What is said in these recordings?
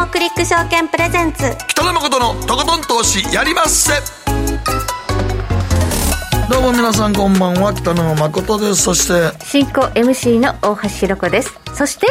GMO クリック証券プレゼンツ。北野誠のとことん投資やりまっせ。どうも皆さんこんばんは北野誠です。そして進行 MC の大橋ひろ子です。そして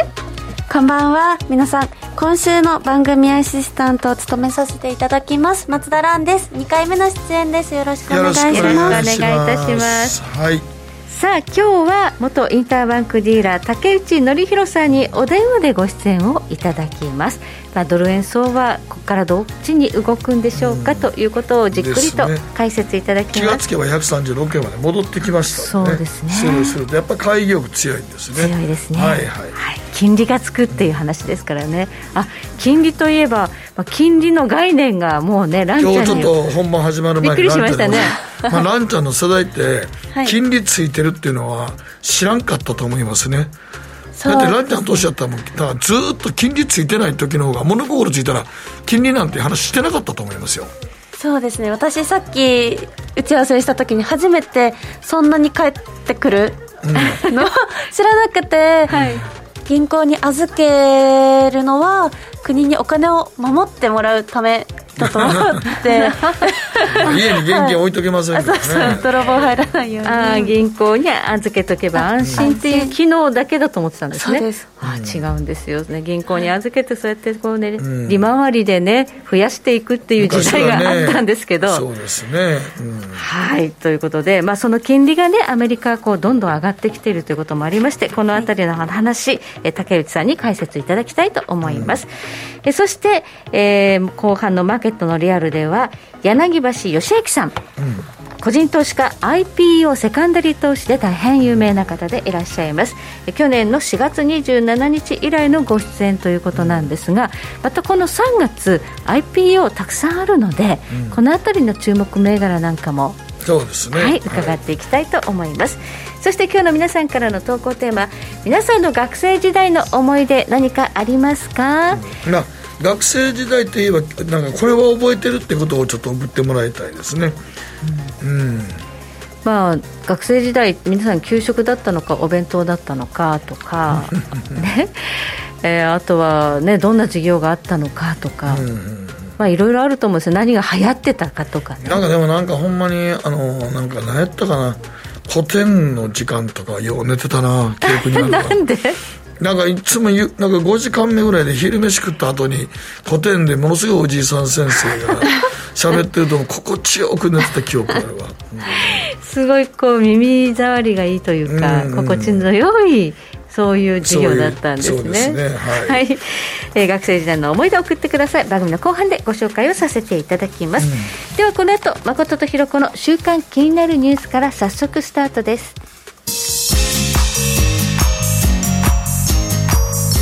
こんばんは皆さん。今週の番組アシスタントを務めさせていただきます松田蘭です。2回目の出演です。よろしくお願いします。よろしくお願いいたします。はい。さあ今日は元インターバンクディーラー竹内則弘さんにお電話でご出演をいただきます、まあ、ドル円相場ここからどっちに動くんでしょうか、ということをじっくりと解説いただきます、ね、気がつけば136円まで戻ってきましたね。そうですね。するする。とやっぱ会議力強いんですね。強いですね。はいはい、はい、金利がつくっていう話ですからね。あ金利といえば、まあ、金利の概念がもうねランちゃんに今日ちょっと本番始まる前にびっくりしましたね。まあ、ランちゃんの世代って、金利ついてるっていうのは知らんかったと思いますね。だってランちゃん年やったらもう、だからずっと金利ついてない時の方が、物心ついたら、金利なんて話してなかったと思いますよ。そうですね。私さっき打ち合わせした時に初めてそんなに返ってくるの、うん、知らなくて、はい、銀行に預けるのは国にお金を守ってもらうためだと思って。家に現金置いとけませんからね、そうそう泥棒入らないように。あ銀行に預けとけば安心っていう機能だけだと思ってたんですね。あ違うんですよね。銀行に預けてそうやってこうね、うん、利回りでね増やしていくっていう時代があったんですけど、ね、そうですね、うん、はいということで、まあ、その金利がねアメリカこうどんどん上がってきているということもありましてこのあたりの話、え竹内さんに解説いただきたいと思います、うん、えそして、えー、後半のマーケットのリアルでは柳橋義明さん、うん。個人投資家 IPO セカンダリー投資で大変有名な方でいらっしゃいます。去年の4月27日以来のご出演ということなんですがまたこの3月 IPO たくさんあるので、うん、この辺りの注目銘柄なんかもそうですね、はい、伺っていきたいと思います、はい、そして今日の皆さんからの投稿テーマ皆さんの学生時代の思い出何かありますか、うん学生時代といえばなんかこれは覚えてるってことをちょっと送ってもらいたいですね、うん、うん、まあ、学生時代皆さん給食だったのかお弁当だったのかとか、ね。えー、あとは、ね、どんな授業があったのかとか、うんうんまあ、いろいろあると思うんですよ。何が流行ってたかとかね。なんかでもなんかほんまにあのなんか何やったかな。古典の時間とかよう寝てたな記憶に なんで？なんかいつもなんか5時間目ぐらいで昼飯食った後に古典でものすごいおじいさん先生が 喋ってると心地よく寝てた記憶あるわ、うん、すごいこう耳障りがいいというか、うんうん、心地の良いそういう授業だったんですね。ねはい、はい、えー、学生時代の思い出を送ってください。番組の後半でご紹介をさせていただきます。うん、ではこの後誠とひろ子の週刊気になるニュースから早速スタートです。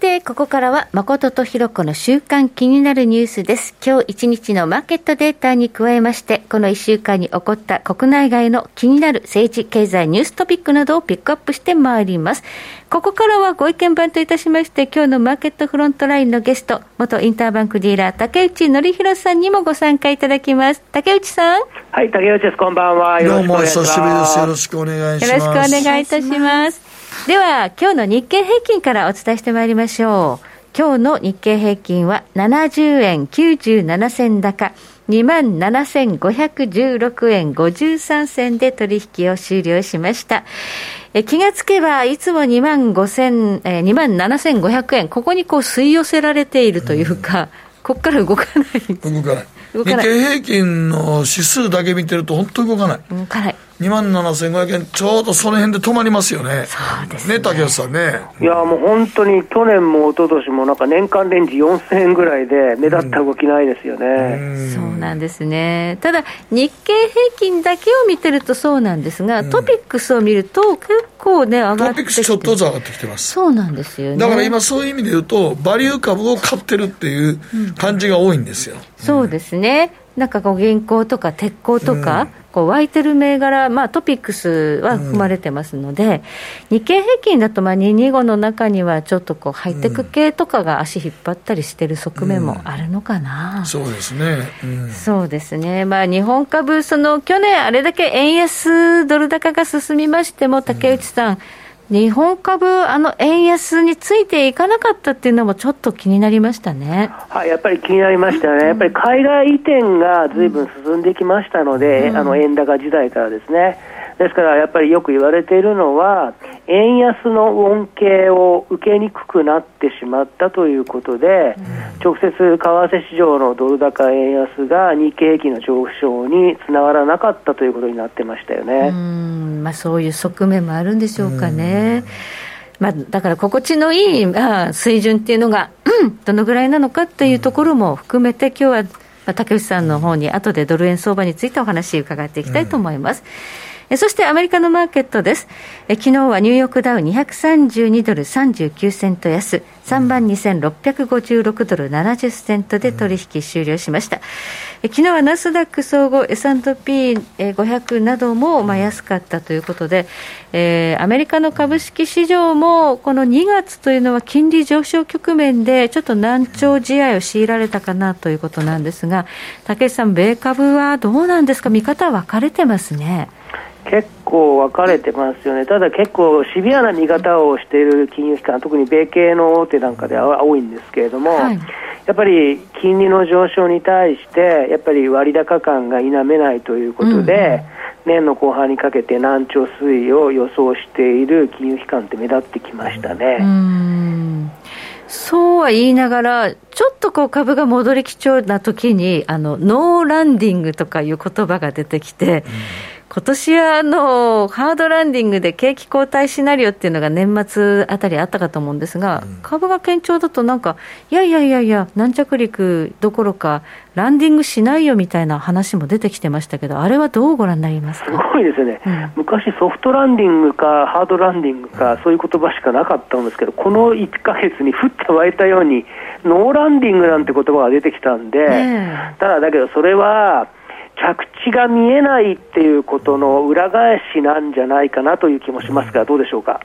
て、ここからは誠とひろこの週間気になるニュースです。今日一日のマーケットデータに加えまして、この一週間に起こった国内外の気になる政治、経済、ニューストピックなどをピックアップしてまいります。ここからはご意見番といたしまして、今日のマーケットフロントラインのゲスト、元インターバンクディーラー、竹内則弘さんにもご参加いただきます。竹内さん。はい、竹内です。こんばんは。どうもお久しぶりです。よろしくお願いします。よろしくお願いいたします。では、今日の日経平均からお伝えしてまいりましょう。今日の日経平均は70円97銭高、27,516円53銭で取引を終了しました。え気がつけば、いつも2万5千、えー、2万7500円、ここにこう吸い寄せられているというか、ここから動かない。動かない。日経平均の指数だけ見てると、本当に動かない。動かない。2万7500円、ちょうどその辺で止まりますよね、そうですねね竹内さんね。いや、もう本当に去年も一昨年もなんか年間レンジ4000円ぐらいで、目立った動きないですよね、うん、そうなんですね、ただ、日経平均だけを見てるとそうなんですが、うん、トピックスを見ると、結構ね、上がってトピックスちょっとずつ上がってきてます。そうなんですよね。だから今、そういう意味で言うと、バリュー株を買ってるっていう感じが多いんですよ。そうですね。なんかこう銀行とか鉄鋼とか、こう湧いてる銘柄、まあ、トピックスは含まれてますので、うん、日経平均だとまあ225の中にはちょっとこうハイテク系とかが足引っ張ったりしてる側面もあるのかな、うん、そうですね、うん、そうですね、まあ、日本株、その去年、あれだけ円安ドル高が進みましても、竹内さん、日本株、あの円安についていかなかったっていうのも、ちょっと気になりましたね、はい、やっぱり気になりましたよね、やっぱり海外移転がずいぶん進んできましたので、うん、あの円高時代からですね。ですからやっぱりよく言われているのは、円安の恩恵を受けにくくなってしまったということで、直接、為替市場のドル高円安が日経平均の上昇につながらなかったということになってましたよね。まあ、そういう側面もあるんでしょうかね。まあ、だから心地のいい、まあ、水準っていうのが、うん、どのぐらいなのかっていうところも含めて、今日は、まあ、竹内さんの方に後でドル円相場についてお話伺っていきたいと思います。うんそしてアメリカのマーケットですえ。昨日はニューヨークダウ232ドル39セント安、3万2656ドル70セントで取引終了しました。昨日はナスダック総合 S&P500 などもまあ安かったということで、えー、アメリカの株式市場もこの2月というのは金利上昇局面でちょっと難聴試合を強いられたかなということなんですが、竹内さん、米株はどうなんですか、見方分かれてますね。結構分かれてますよね、ただ結構シビアな見方をしている金融機関、特に米系の大手なんかでは多いんですけれども、はい、やっぱり金利の上昇に対して、やっぱり割高感が否めないということで、うん、年の後半にかけて難聴推移を予想している金融機関って目立ってきましたね。うん。そうは言いながら、ちょっとこう株が戻り基調な時に、あの、ノーランディングとかいう言葉が出てきて、うん今年はあのハードランディングで景気後退シナリオっていうのが年末あたりあったかと思うんですが、うん、株が堅調だとなんか、いやいやいやいや、軟着陸どころか、ランディングしないよみたいな話も出てきてましたけど、あれはどうご覧になりますか？すごいですね、うん、昔、ソフトランディングかハードランディングか、そういう言葉しかなかったんですけど、この1か月に降って湧いたように、ノーランディングなんて言葉が出てきたんで、ね、ただだけど、それは、着地が見えないっていうことの裏返しなんじゃないかなという気もしますが、どうでしょうか？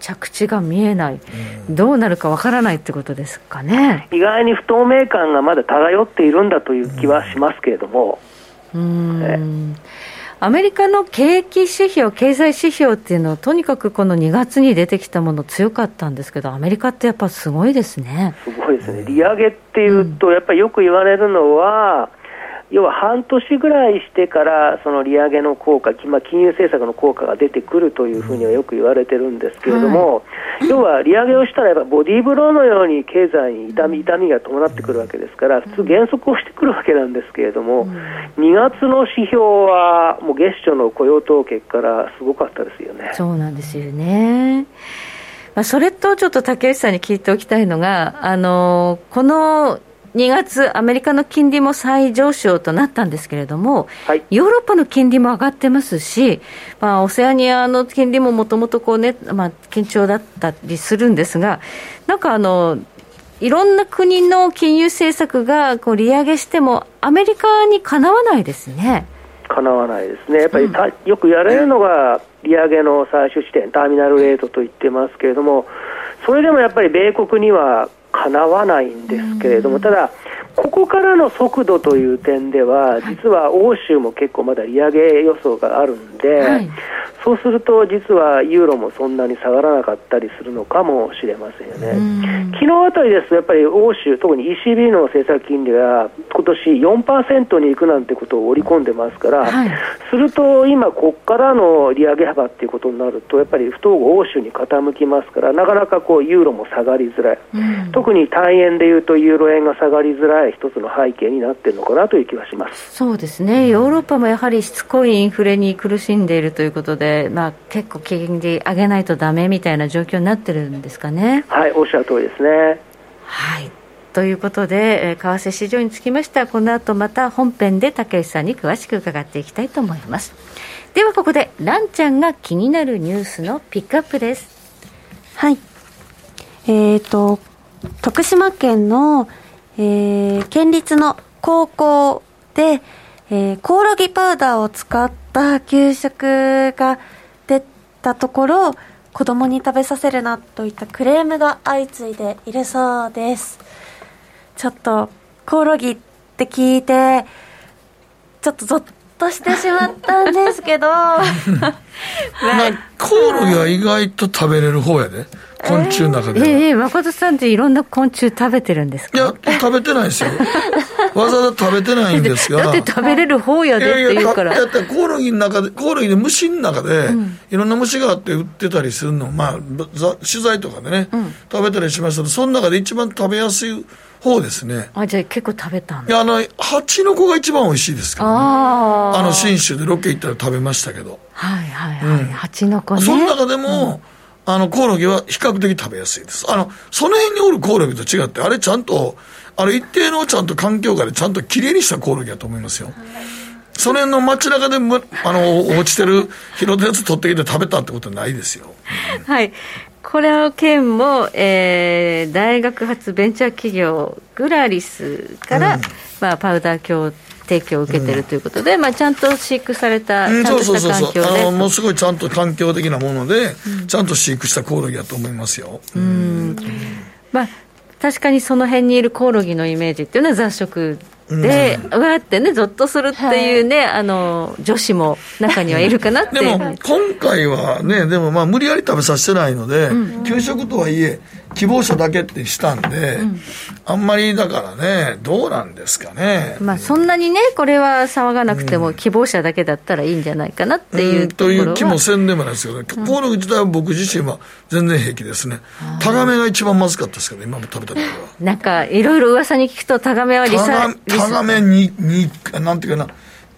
着地が見えない、どうなるかわからないってことですかね意外に不透明感がまだ漂っているんだという気はしますけれども。うんアメリカの景気指標、経済指標っていうのは、とにかくこの2月に出てきたもの、強かったんですけど、アメリカってやっぱすごいですね。すごいですね、利上げっていうと、やっぱりよく言われるのは、要は半年ぐらいしてからその利上げの効果、まあ、金融政策の効果が出てくるというふうにはよく言われてるんですけれども、はい、要は利上げをしたらやっぱボディーブローのように経済に痛み痛みが伴ってくるわけですから普通減速をしてくるわけなんですけれども、2月の指標はもう月初の雇用統計からすごかったですよね。そうなんですよね。まあ、それとちょっと竹内さんに聞いておきたいのが、あのこの2月、アメリカの金利も再上昇となったんですけれども、はい、ヨーロッパの金利も上がってますし、まあ、オセアニアの金利ももともとこうね、まあ、堅調だったりするんですが、なんかあの、いろんな国の金融政策がこう利上げしても、アメリカにかなわないですね。かなわないですね、やっぱり、うん、よくやれるのが、利上げの最終地点、ターミナルレートと言ってますけれども、それでもやっぱり米国にはかなわないんですけれども、ただ、ここからの速度という点では、実は欧州も結構まだ利上げ予想があるんで、はい、そうすると実はユーロもそんなに下がらなかったりするのかもしれませんよね。昨日あたりですと、やっぱり欧州、特に ECB の政策金利が今年4%に行くなんてことを織り込んでますから、はい、すると今、ここからの利上げ幅っていうことになると、やっぱり不統合欧州に傾きますから、なかなかこうユーロも下がりづらい、特に単円でいうとユーロ円が下がりづらい一つの背景になっているのかなという気はしますそうですね、ヨーロッパもやはりしつこいインフレに苦しんでいるということで、まあ、結構、金利上げないとだめみたいな状況になってるんですかね。はいおっしゃる通りですね。はいということで、え為替市場につきましては、この後また本編で竹内さんに詳しく伺っていきたいと思います。ではここで、ランちゃんが気になるニュースのピックアップです。はい。えっ、ー、と、徳島県の、えー、県立の高校で、えー、コオロギパウダーを使った給食が出たところ、子供に食べさせるなといったクレームが相次いでいるそうです。ちょっと、コオロギって聞いて、ちょっとゾッとしてしまったんですけど、コオロギは意外と食べれる方やで。昆虫の中でええー、誠さんっていろんな昆虫食べてるんですか？いや、食べてないですよ。わざわざ食べてないんですが。だって食べれる方やでって言うから。だってコオロギの中で、コオロギで虫の中で、うん、いろんな虫があって売ってたりするの、まあ、取材とかでね、うん、食べたりしましたその中で一番食べやすい方ですね。あ、じゃあ結構食べたんいや、あの、蜂の子が一番美味しいですけどね。ああの、信州でロケ行ったら食べましたけど。はいはいはい。うん、蜂の子ね。その中でも、うん、あの、コオロギは比較的食べやすいです。あの、その辺におるコオロギと違って、あれちゃんと、あれ一定のちゃんと環境下でちゃんときれいにしたコオロギだと思いますよ。その辺の街中であの落ちてる拾ったやつ取ってきて食べたってことはないですよ。はい。これの件も、えー、大学発ベンチャー企業グラリスから、うん、まあ、パウダー鏡提供を受けてるということで、うん、まあ、ちゃんと飼育された、ちゃんとした環境で、うん、ものすごいちゃんと環境的なもので、ちゃんと飼育したコオロギだと思いますよ。うん、まあ確かにその辺にいるコオロギのイメージっていうのは雑食で、うわってね、ぞっとするっていうね、はい、あの女子も中にはいるかなってでも、今回はね、でもまあ、無理やり食べさせてないので、うん、給食とはいえ、希望者だけってしたんで、うん、あんまりだからね、どうなんですかね。まあ、そんなにね、これは騒がなくても、希望者だけだったらいいんじゃないかなっていう、うん、という気もせんでもないですけど、ね、コオロギ自体は僕自身は全然平気ですね。タガメが一番まずかったですけど、今も食べた時は。なんか、いろいろ噂に聞くと、タガメはリサタガメに、に、なんていうか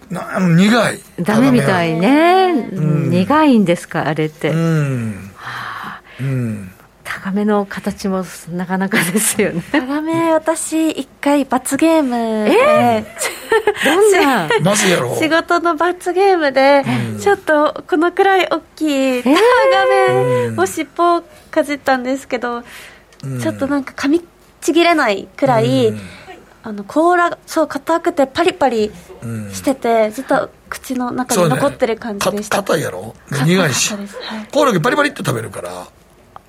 な、な苦い。ダメみたいね、うん、苦いんですか、あれって。うん。はあ、うんタガメの形もなかなかですよね。タガメ、私、一回罰ゲームで、え？ー、どんな？仕事の罰ゲームで、うん、ちょっとこのくらい大きいタガメを尻尾をかじったんですけど、うん、ちょっとなんか噛みちぎれないくらい、うん、あの甲羅そう硬くてパリパリしてて、ずっと口の中に残ってる感じでした。硬、ね、いやろ？苦いし、はい、コオロギパリパリって食べるから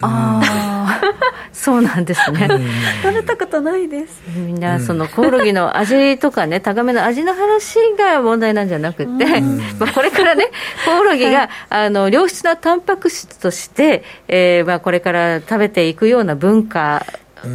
ああ、そうなんですね。食べたことないです。みんな、そのコオロギの味とかね、タガメの味の話が問題なんじゃなくて、まあこれからね、コオロギが、あの良質なタンパク質として、えー、まあこれから食べていくような文化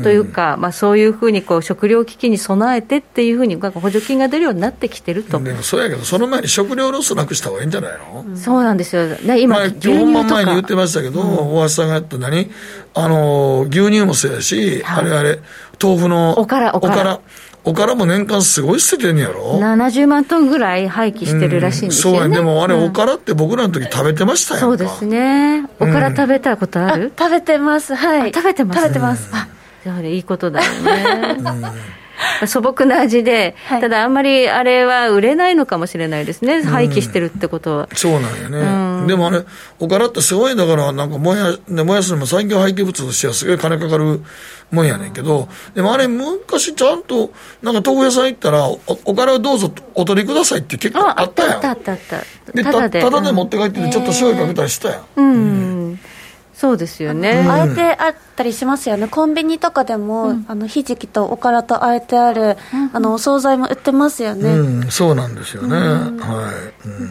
というか、うん、まあ、そういうふうにこう食料危機に備えてっていうふうに補助金が出るようになってきてると。でもそうやけど、その前に食料ロスなくした方がいいんじゃないの、うん、そうなんですよ、ね、今、牛乳本番前に言ってましたけど、うん、大橋さんがやった何？あの牛乳もそうやし、はい、あれあれ、豆腐のおからおから。おから。も年間すごい捨ててんやろ？70万トンぐらい廃棄してるらしいんですよね、うん、そうやでもあれ、おからって僕らの時食べてましたよそうですね。おから食べたことある、食べてます。はい。食べてます。食べてます、やはりいいことだよね。素朴な味で、はい、ただあんまりあれは売れないのかもしれないですね、廃棄してるってことは。そうなんやね、うん、でもあれ、おからってすごい、だから、なんか燃や、ね、燃やすのも産業廃棄物としてはすごい金かかるもんやねんけど、でもあれ、昔ちゃんと、なんか豆腐屋さん行ったら、おおからをどうぞお取りくださいって結構あったやん。あったあったあった。で、ただでただで持って帰ってて、ちょっと醤油かけたりしたやん。うん、うんそうですよね。あえてあったりしますよね。コンビニとかでも、うん、あの、ひじきとおからとあえてある、うん、あの、お惣菜も売ってますよね。うん、そうなんですよね。は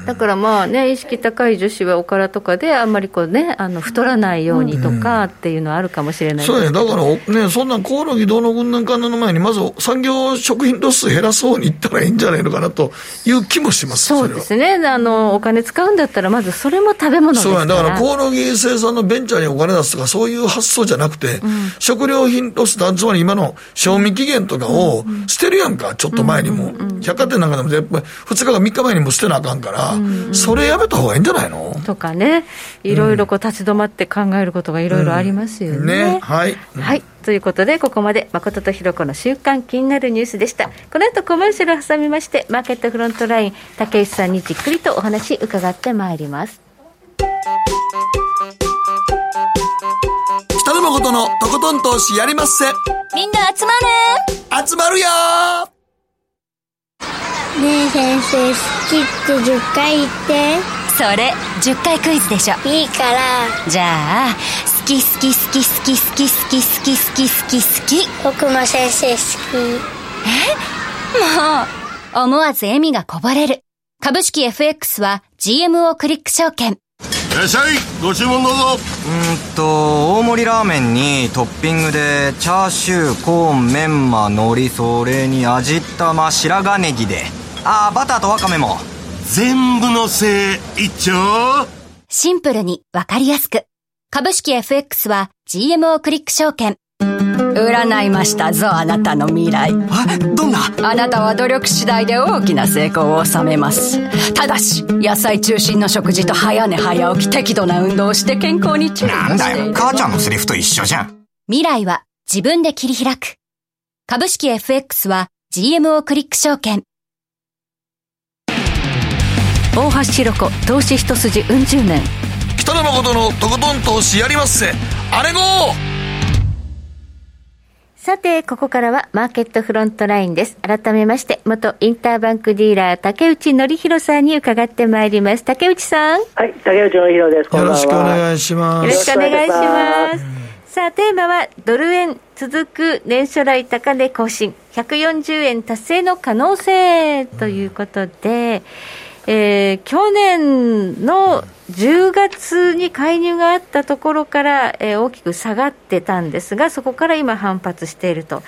い。だからまあね、意識高い女子はおからとかで、あんまりこうね、あの、太らないようにとかっていうのはあるかもしれないそうや、だからね、そんなコオロギどの軍団かの前に、まず産業食品ロス減らそうにいったらいいんじゃないのかなという気もします。そうですね。あの、お金使うんだったら、まずそれも食べ物ですから。そうや、だからコオロギ生産のベンチャーにお金出すとか、そういう発想じゃなくて、うん、食料品ロスつまり今の賞味期限とかを捨てるやんか、ちょっと前にも。百貨店なんかでも絶対、2日か3日前にも捨てなあかんから、それやめた方がいいんじゃないの？とかね、いろいろこう立ち止まって考えることがいろいろありますよね。ねはい。はい。ということで、ここまで誠とひろ子の週刊気になるニュースでした。この後コマーシャルを挟みまして、マーケットフロントライン、竹内さんにじっくりとお話伺ってまいります。誠のとことん投資やりまっせ。みんな集まる。集まるよねえ先生好きって10回言って。それ10回クイズでしょ。いいから。じゃあ好き好き好き好き好き好き好き好き好き好き僕も先生好き。え？もう。思わず笑みがこぼれる。株式 FX は GMO クリック証券。いらっしゃい。ご注文どうぞ。うんと大盛りラーメンにトッピングでチャーシューコーンメンマ海苔それに味玉白髪ネギで。ああバターとワカメも。全部のせい一丁。シンプルにわかりやすく。株式 FX は GMO クリック証券占いましたぞあなたの未来。え？どんな？あなたは努力次第で大きな成功を収めます。ただし野菜中心の食事と早寝早起き適度な運動をして健康に注意なんだよ。母ちゃんのセリフと一緒じゃん。未来は自分で切り開く。株式 FX は GMO クリック証券。大橋ひろ子投資一筋うん十年。北野誠のとことん投資やりまっせ。あれごさて、ここからはマーケットフロントラインです。改めまして、元インターバンクディーラー、竹内則弘さんに伺ってまいります。竹内さん。はい、竹内則弘です。よろしくお願いします。よろしくお願いします。さあ、テーマは、ドル円続く年初来高値更新、140円達成の可能性ということで、えー、去年の10月に介入があったところから、えー、大きく下がってたんですが、そこから今、反発していると。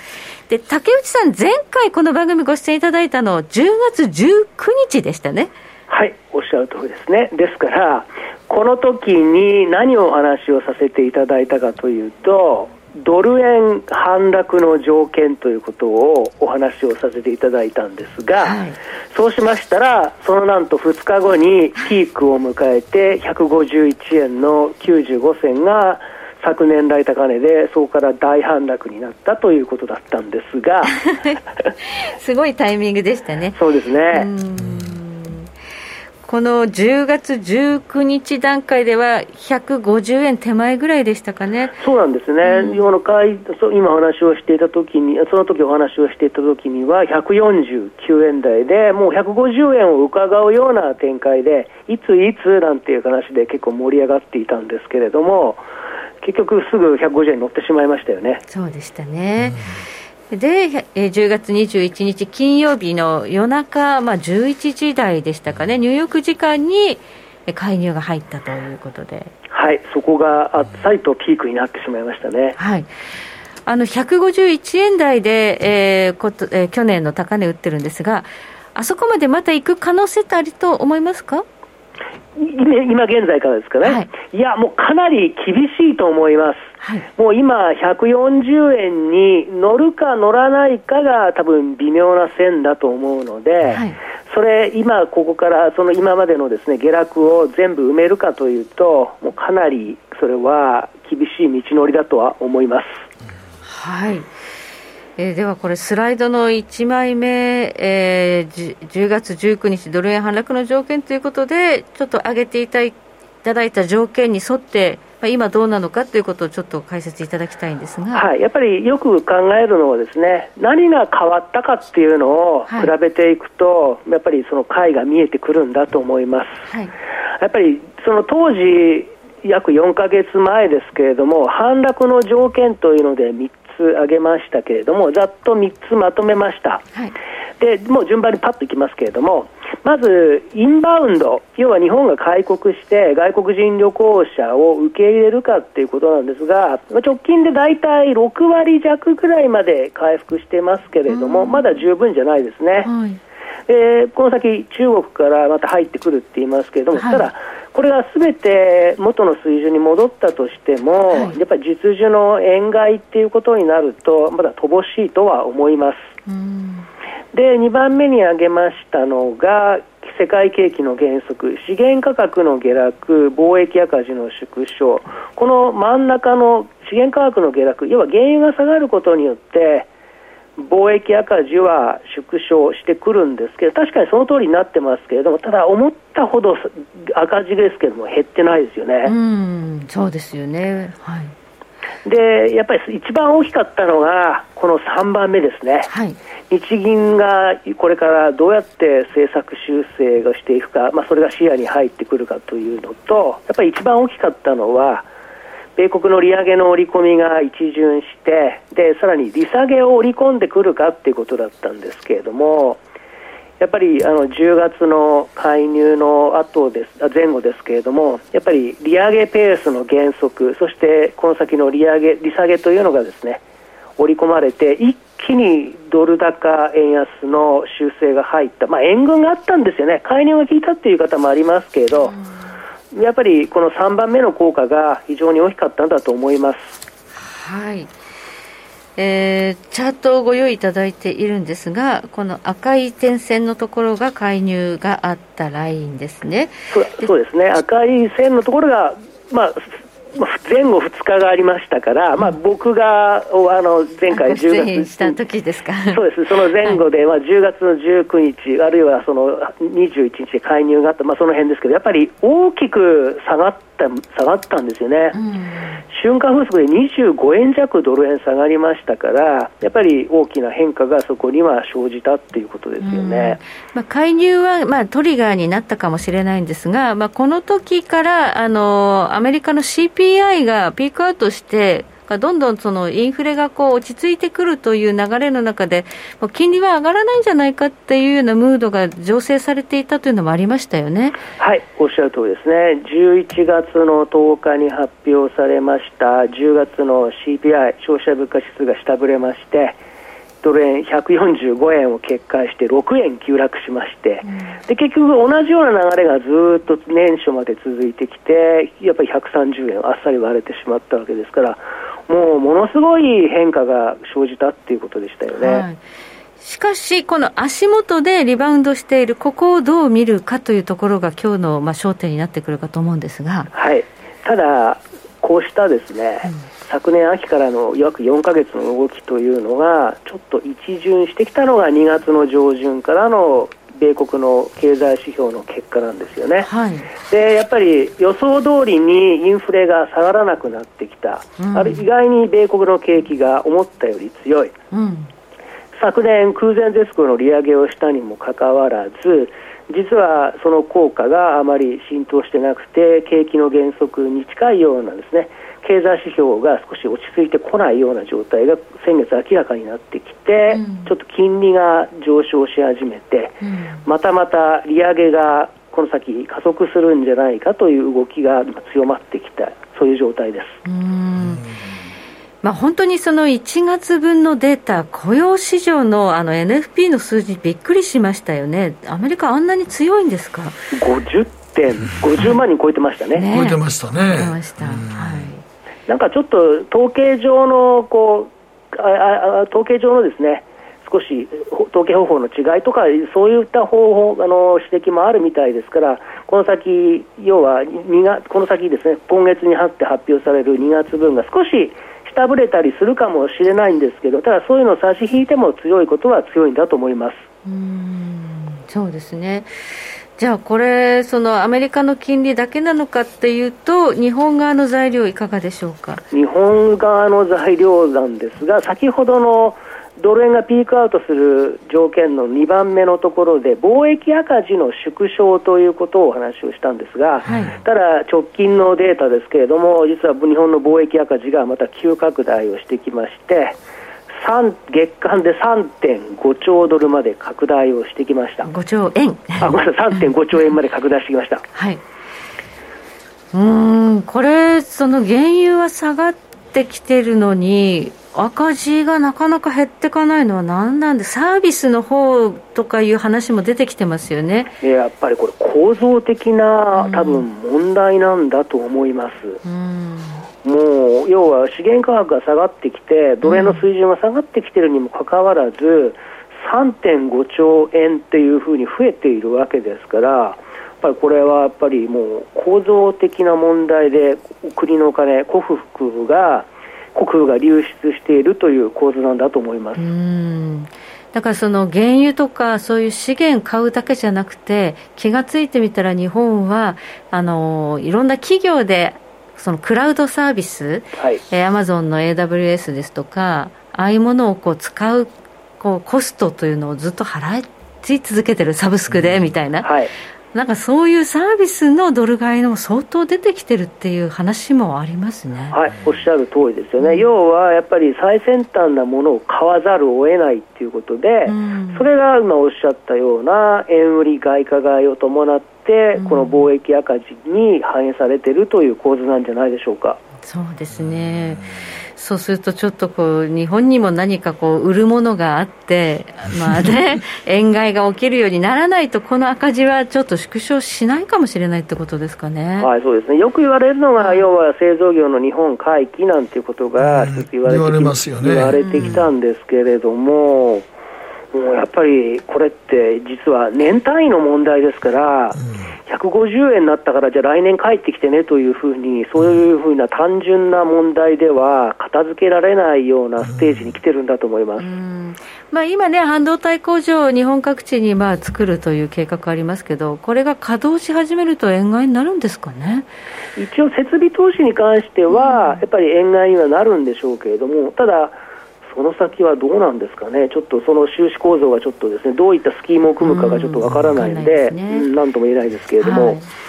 で、竹内さん、前回この番組ご出演いただいたの、10月19日でしたね。はい、おっしゃる通りですね。ですから、この時に何をお話をさせていただいたかというと、ドル円反落の条件ということをお話をさせていただいたんですが、はい、そうしましたら、そのなんと2日後にピークを迎えて、151円の95銭が昨年来高値で、そこから大反落になったということだったんですが、すごいタイミングでしたね。そうですね。この10月19日段階では、150円手前ぐらいでしたかね。そうなんですね、うん、今の今お話をしていたときに、その時お話をしていたときには、149円台で、もう150円を伺うような展開で、いついつなんていう話で結構盛り上がっていたんですけれども、結局、すぐ150円に乗ってしまいましたよね。そうでしたね、うんで、えー、10月21日金曜日の夜中、まあ、11時台でしたかね、ニューヨーク時間に介入が入ったということで。はい、そこがあっさりとピークになってしまいましたね。はいあの151円台で、えーことえー、去年の高値打ってるんですが、あそこまでまた行く可能性ってありと思いますか？今現在からですかね、はい、いや、もうかなり厳しいと思います。はい、もう今、140円に乗るか乗らないかが多分微妙な線だと思うので、はい、それ、今、ここからその今までのですね下落を全部埋めるかというと、もうかなりそれは厳しい道のりだとは思います。はいえー、ではこれ、スライドの1枚目、えー、10月19日、ドル円反落の条件ということで、ちょっと上げていただいた条件に沿って、まあ、今どうなのかということをちょっと解説いただきたいんですが、はい、やっぱりよく考えるのはですね何が変わったかっていうのを比べていくと、はい、やっぱりその解が見えてくるんだと思います。はい、やっぱりその当時約4か月前ですけれども反落の条件というので3つ挙げましたけれども、ざっと3つまとめました。はい、でもう順番にパッといきますけれども、まずインバウンド、要は日本が開国して外国人旅行者を受け入れるかということなんですが、直近で大体6割弱ぐらいまで回復してますけれども、まだ十分じゃないですね。はいえー、この先、中国からまた入ってくるって言いますけれども、はい、ただ、これがすべて元の水準に戻ったとしても、はい、やっぱり実需の円買いっていうことになると、まだ乏しいとは思います。で、2番目に挙げましたのが、世界景気の減速、資源価格の下落、貿易赤字の縮小、この真ん中の資源価格の下落、要は原油が下がることによって、貿易赤字は縮小してくるんですけど、確かにその通りになってますけれども、ただ、思ったほど赤字ですけども、減ってないですよね。うんそうですよね、はい、でやっぱり一番大きかったのが、この3番目ですね、はい、日銀がこれからどうやって政策修正をしていくか、まあ、それが視野に入ってくるかというのと、やっぱり一番大きかったのは、米国の利上げの織り込みが一巡して、でさらに利下げを織り込んでくるかということだったんですけれども、やっぱりあの10月の介入の後です前後ですけれども、やっぱり利上げペースの減速、そしてこの先の利上げ、利下げというのがですね織り込まれて、一気にドル高円安の修正が入った、まあ、円軍があったんですよね、介入が効いたっていう方もありますけれど、やっぱりこの3番目の効果が非常に大きかったんだと思います。はいえー、チャートをご用意いただいているんですが、この赤い点線のところが介入があったラインですね。そうですね、赤い線のところが、まあ、前後2日がありましたから、まあ、僕があの前回10月した時ですか。そうです。その前後で、まあ、10月の19日あるいはその21日で介入があった、まあ、その辺ですけどやっぱり大きく下がった下がったんですよね、うん、瞬間風速で25円弱ドル円下がりましたからやっぱり大きな変化がそこには生じたっていうことですよね、うん、まあ、介入は、まあ、トリガーになったかもしれないんですが、まあ、この時からあのアメリカの CP CPI がピークアウトして、どんどんそのインフレがこう落ち着いてくるという流れの中で、金利は上がらないんじゃないかっていうようなムードが醸成されていたというのもありましたよね。はいおっしゃる通りですね、11月の10日に発表されました、10月の CPI、消費者物価指数が下振れまして、ドル円145円を決壊して6円急落しまして、うん、で結局同じような流れがずっと年初まで続いてきてやっぱり130円あっさり割れてしまったわけですからもうものすごい変化が生じたっていうことでしたよね。はい。しかし、この足元でリバウンドしている、ここをどう見るかというところが、今日のまあ焦点になってくるかと思うんですが、はい、ただ、こうしたですね、うん昨年秋からの約4か月の動きというのがちょっと一巡してきたのが2月の上旬からの米国の経済指標の結果なんですよね、はい、でやっぱり予想通りにインフレが下がらなくなってきた、うん、ある意外に米国の景気が思ったより強い、うん、昨年、空前絶後の利上げをしたにもかかわらず実はその効果があまり浸透してなくて景気の減速に近いようなんですね経済指標が少し落ち着いてこないような状態が先月明らかになってきて、うん、ちょっと金利が上昇し始めて、うん、またまた利上げがこの先加速するんじゃないかという動きが強まってきたそういう状態です。まあ、本当にその1月分のデータ、雇用市場のあの NFP の数字、びっくりしましたよね、アメリカ、あんなに強いんですか？50点、50万人超えてましたね。ね超えてましたね。超えてました、はいなんかちょっと統計上のこうああ統計上のですね少し統計方法の違いとかそういった方法あの指摘もあるみたいですからこの先要は2月この先ですね今月に入って発表される2月分が少し下振れたりするかもしれないんですけどただそういうのを差し引いても強いことは強いんだと思います。うんそうですねじゃあこれ、そのアメリカの金利だけなのかっていうと、日本側の材料、いかがでしょうか？日本側の材料なんですが、先ほどのドル円がピークアウトする条件の2番目のところで貿易赤字の縮小ということをお話をしたんですが、はい、ただ直近のデータですけれども実は日本の貿易赤字がまた急拡大をしてきまして月間で3.5兆ドルまで拡大をしてきました。5兆円。あごめんなさい。3.5兆円まで拡大してきました。はい。うんこれその原油は下がってきてるのに赤字がなかなか減っていかないのは何なんでサービスの方とかいう話も出てきてますよね。やっぱりこれ構造的な多分問題なんだと思います、うんもう要は資源価格が下がってきて、奴隷の水準が下がってきているにもかかわらず、3.5兆円っていうふうに増えているわけですから、やっぱりこれはやっぱりもう構造的な問題で、国のお金、国富が、国富が流出しているという構図なんだと思います。だからその原油とかそういう資源買うだけじゃなくて気が付いてみたら日本はあのいろんな企業でそのクラウドサービス、はい。えー、Amazon の AWS ですとか、ああいうものをこう使うこうコストというのをずっと払い続けてるサブスクでみたいな、はい、なんかそういうサービスのドル買いの相当出てきてるっていう話もありますね。はい、おっしゃる通りですよね。うん、要はやっぱり最先端なものを買わざるを得ないっていうことで、うん、それが今おっしゃったような円売り外貨買いを伴って、この貿易赤字に反映されているという構図なんじゃないでしょうか。そうですね。そうするとちょっとこう日本にも何かこう売るものがあって、まあね、円買いが起きるようにならないと、この赤字はちょっと縮小しないかもしれないってことですかね。はい、そうですね。よく言われるのが、要は製造業の日本回帰なんていうことが言われて、言われますよね。言われてきたんですけれども。うんもうやっぱりこれって実は年単位の問題ですから、150円になったからじゃあ来年帰ってきてねというふうにそういうふうな単純な問題では片付けられないようなステージに来てるんだと思います、まあ、今ね、半導体工場、日本各地にまあ作るという計画ありますけど、これが稼働し始めると円買いになるんですかね？一応、設備投資に関しては、やっぱり円買いにはなるんでしょうけれども、ただ、その先はどうなんですかね、ちょっとその収支構造がちょっとですね、どういったスキームを組むかがちょっとわからないので、なん、ね、とも言えないですけれども。はい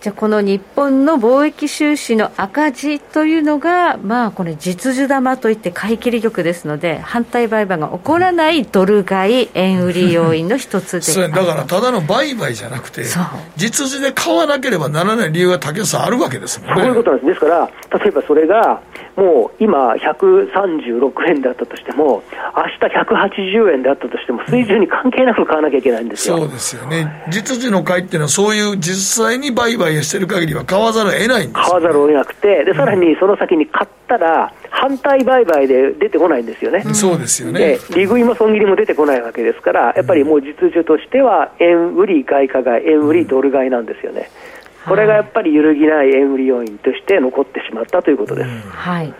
じゃあこの日本の貿易収支の赤字というのが、まあ、これ、実需玉といって買い切り局ですので、反対売買が起こらないドル買い、円売り要因の一つでだからただの売買じゃなくて、実需で買わなければならない理由が竹内さん、あるわけですもんね。そういうことなんですですから、例えばそれが、もう今、136円だったとしても、明日180円であったとしても、水準に関係なく買わなきゃいけないんですよ。そうですよね。実需の買いっていうのは、そういう実際に売買してる限りは買わざるを得ないんです、ね、買わざるを得なくて、でさらにその先に買ったら、反対売買で出てこないんですよね、うん、そうですよね。利食いも損切りも出てこないわけですから、やっぱりもう実需としては、円売り外貨買い、円売りドル買いなんですよね。これがやっぱり揺るぎない円売り要因として残ってしまったということです。はい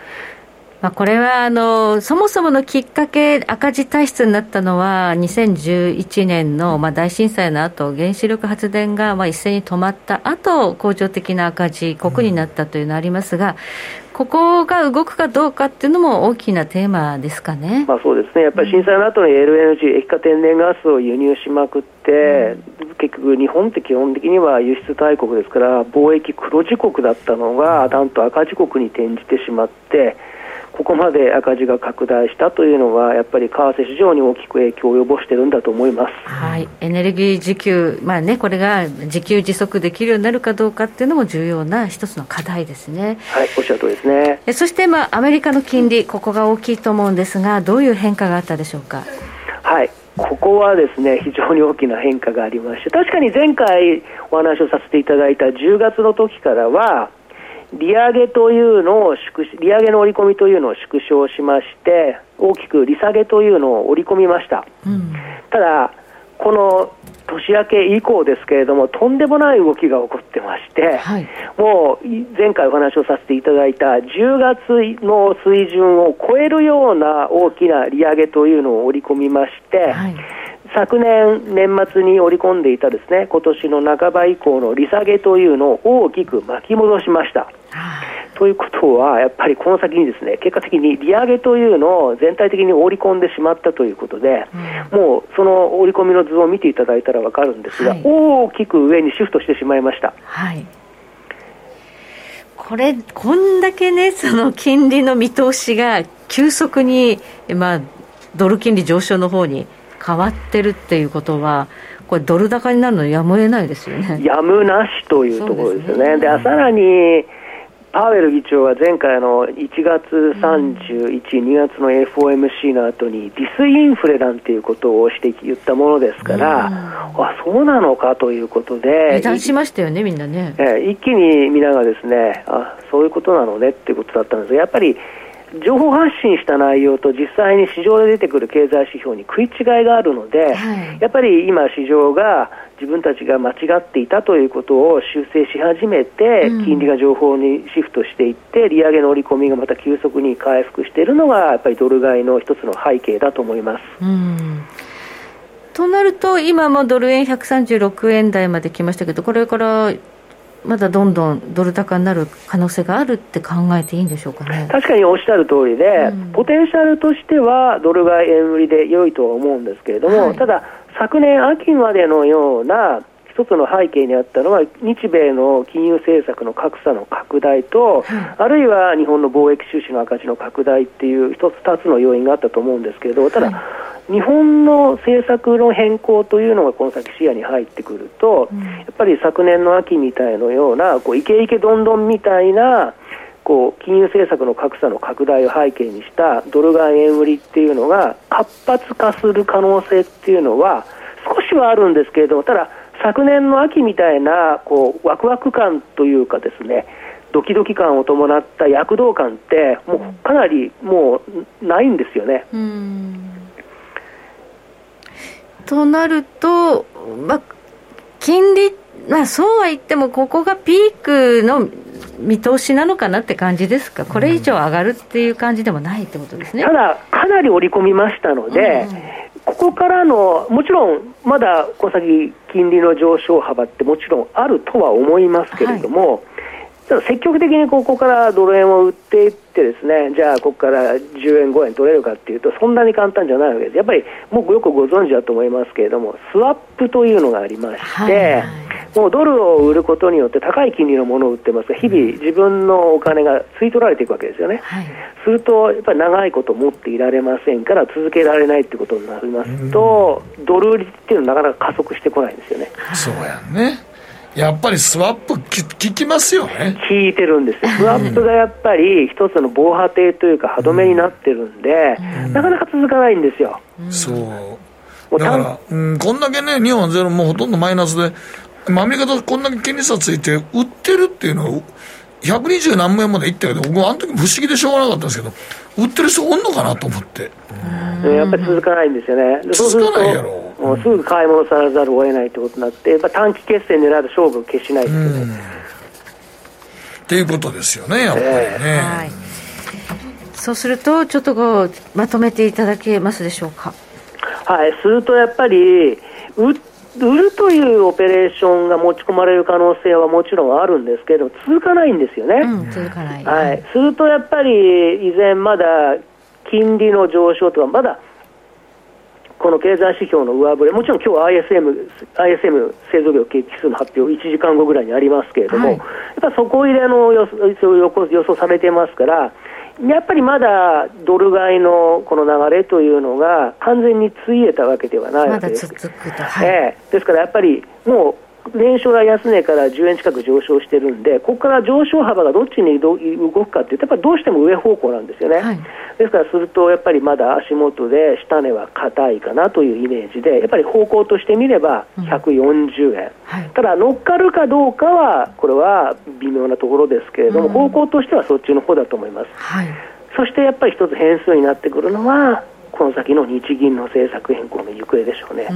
まあ、これはあのそもそものきっかけ、赤字体質になったのは、2011年の、まあ、大震災の後原子力発電がまあ一斉に止まった後恒常的な赤字国になったというのがありますが、ここが動くかどうかっていうのも大きなテーマですかね、まあ、そうですね、やっぱり震災の後に LNG、液化天然ガスを輸入しまくって、うん、結局、日本って基本的には輸出大国ですから、貿易黒字国だったのが、なんと赤字国に転じてしまって、ここまで赤字が拡大したというのは、やっぱり為替市場に大きく影響を及ぼしているんだと思います、はい、エネルギー需給、まあね、これが自給自足できるようになるかどうかっていうのも重要な一つの課題ですね。はい、おっしゃるとりですね。そして、まあ、アメリカの金利、ここが大きいと思うんですが、どういう変化があったでしょうか？はいここはですね非常に大きな変化がありまして確かに前回お話をさせていただいた10月の時からは利上げというのを縮利上げの織り込みというのを縮小しまして大きく利下げというのを織り込みました、うん、ただこの年明け以降ですけれどもとんでもない動きが起こってまして、はい、もう前回お話をさせていただいた10月の水準を超えるような大きな利上げというのを織り込みまして、はい。昨年、年末に織り込んでいたですね今年の半ば以降の利下げというのを大きく巻き戻しました。ということは、やっぱりこの先にですね結果的に利上げというのを全体的に織り込んでしまったということで、うん、もうその織り込みの図を見ていただいたら分かるんですが、はい、大きく上にシフトしてしまいました。はい。これ、こんだけね、その金利の見通しが急速に、まあ、ドル金利上昇の方に変わってるっていうことは、これ、ドル高になるのやむを得ないですよね。やむなしというところですよね。で、ね、さらにパウエル議長は前回の1月31、2月の FOMC の後にディスインフレなんていうことをして言ったものですから、あそうなのかということで、油断しましたよね、みんなね。え一気に皆がですねあそういうことなのねっていうことだったんですが、やっぱり情報発信した内容と実際に市場で出てくる経済指標に食い違いがあるので、はい、やっぱり今、市場が自分たちが間違っていたということを修正し始めて、うん、金利が情報にシフトしていって、利上げの織り込みがまた急速に回復しているのが、やっぱりドル買いの一つの背景だと思います。うん。となると、今もドル円136円台まで来ましたけど、これからまだどんどんドル高になる可能性があるって考えていいんでしょうかね。確かにおっしゃる通りで、うん、ポテンシャルとしてはドル買い円売りで良いとは思うんですけれども、はい、ただ、昨年秋までのような一つの背景にあったのは日米の金融政策の格差の拡大と、あるいは日本の貿易収支の赤字の拡大っていう一つ二つの要因があったと思うんですけれどただ、日本の政策の変更というのがこの先視野に入ってくると、やっぱり昨年の秋みたいのようなこうイケイケどんどんみたいなこう金融政策の格差の拡大を背景にしたドル買い円売りっていうのが活発化する可能性っていうのは少しはあるんですけれどもただ昨年の秋みたいなこうワクワク感というかですねドキドキ感を伴った躍動感ってもうかなりもうないんですよね。となると、まあ、金利、まあ、そうは言ってもここがピークの見通しなのかなって感じですか、これ以上上がるっていう感じでもないってことですね。ただ、かなり織り込みましたので、うんここからの、もちろんまだこの先、金利の上昇幅ってもちろんあるとは思いますけれども、はい、積極的にここからドル円を売っていって、ですねじゃあ、ここから10円、5円取れるかっていうと、そんなに簡単じゃないわけです、やっぱりもうよくご存知だと思いますけれども、スワップというのがありまして、はいはいもうドルを売ることによって高い金利のものを売ってます。が日々、自分のお金が吸い取られていくわけですよね、はい、すると、やっぱり長いこと持っていられませんから続けられないということになります。と、ドル売りっていうのはなかなか加速してこないんですよね。そうやね。やっぱりスワップ効きますよね。効いてるんですスワップがやっぱり一つの防波堤というか歯止めになってるんで、うん、なかなか続かないんですよ、うん、そう。だから、うん、こんだけね日本はゼロもうほとんどマイナスでアメリカとこんだけ金利差ついて売ってるっていうのは120何万円までいったけど僕はあの時不思議でしょうがなかったんですけど売ってる人おんのかなと思って。やっぱり続かないんですよね。続かないやろ。もうすぐ買い物さらざるを得ないということになってやっぱ短期決戦狙うと勝負を決しないですよねっていうことですよねやっぱりね、えーはい、そうするとちょっとこうまとめていただけますでしょうか？はいするとやっぱり売って売るというオペレーションが持ち込まれる可能性はもちろんあるんですけど、続かないんですよね。うん、続かない。はい。するとやっぱり、依然まだ金利の上昇とか、まだこの経済指標の上振れ、もちろん今日 ISM、ISM 製造業景気指数の発表、1時間後ぐらいにありますけれども、はい、やっぱ底入れの予想予想されてますから、やっぱりまだドル買いのこの流れというのが完全についえたわけではないわけです。ま、続くと、はい、えー、ですからやっぱりもう年初来安値から10円近く上昇してるんで、ここから上昇幅がどっちに動くかっていうと、やっぱりどうしても上方向なんですよね、はい、ですからすると、やっぱりまだ足元で下値は硬いかなというイメージで、やっぱり方向としてみれば140円、うんはい、ただ乗っかるかどうかは、これは微妙なところですけれども、うん、方向としてはそっちの方だと思います。はい、そしてやっぱり一つ変数になってくるのは、この先の日銀の政策変更の行方でしょうね。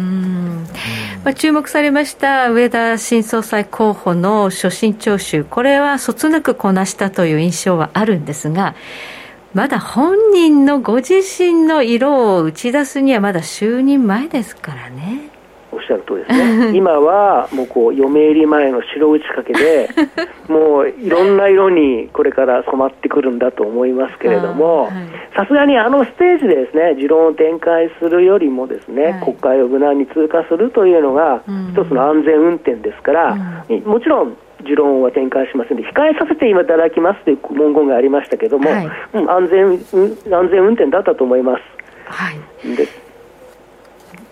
まあ、注目されました上田新総裁候補の所信聴取、これはそつなくこなしたという印象はあるんですが、まだ本人のご自身の色を打ち出すにはまだ就任前ですからね。ゃる通りですね、今はもうこう嫁入り前の白打ち掛けで、もういろんな色にこれから染まってくるんだと思いますけれども、さすがにあのステージでですね持論を展開するよりも、ですね、はい、国会を無難に通過するというのが、一つの安全運転ですから、うん、もちろん持論は展開しませんで控えさせていただきますという文言がありましたけれども、はい、うん、安全安全運転だったと思います。はい、で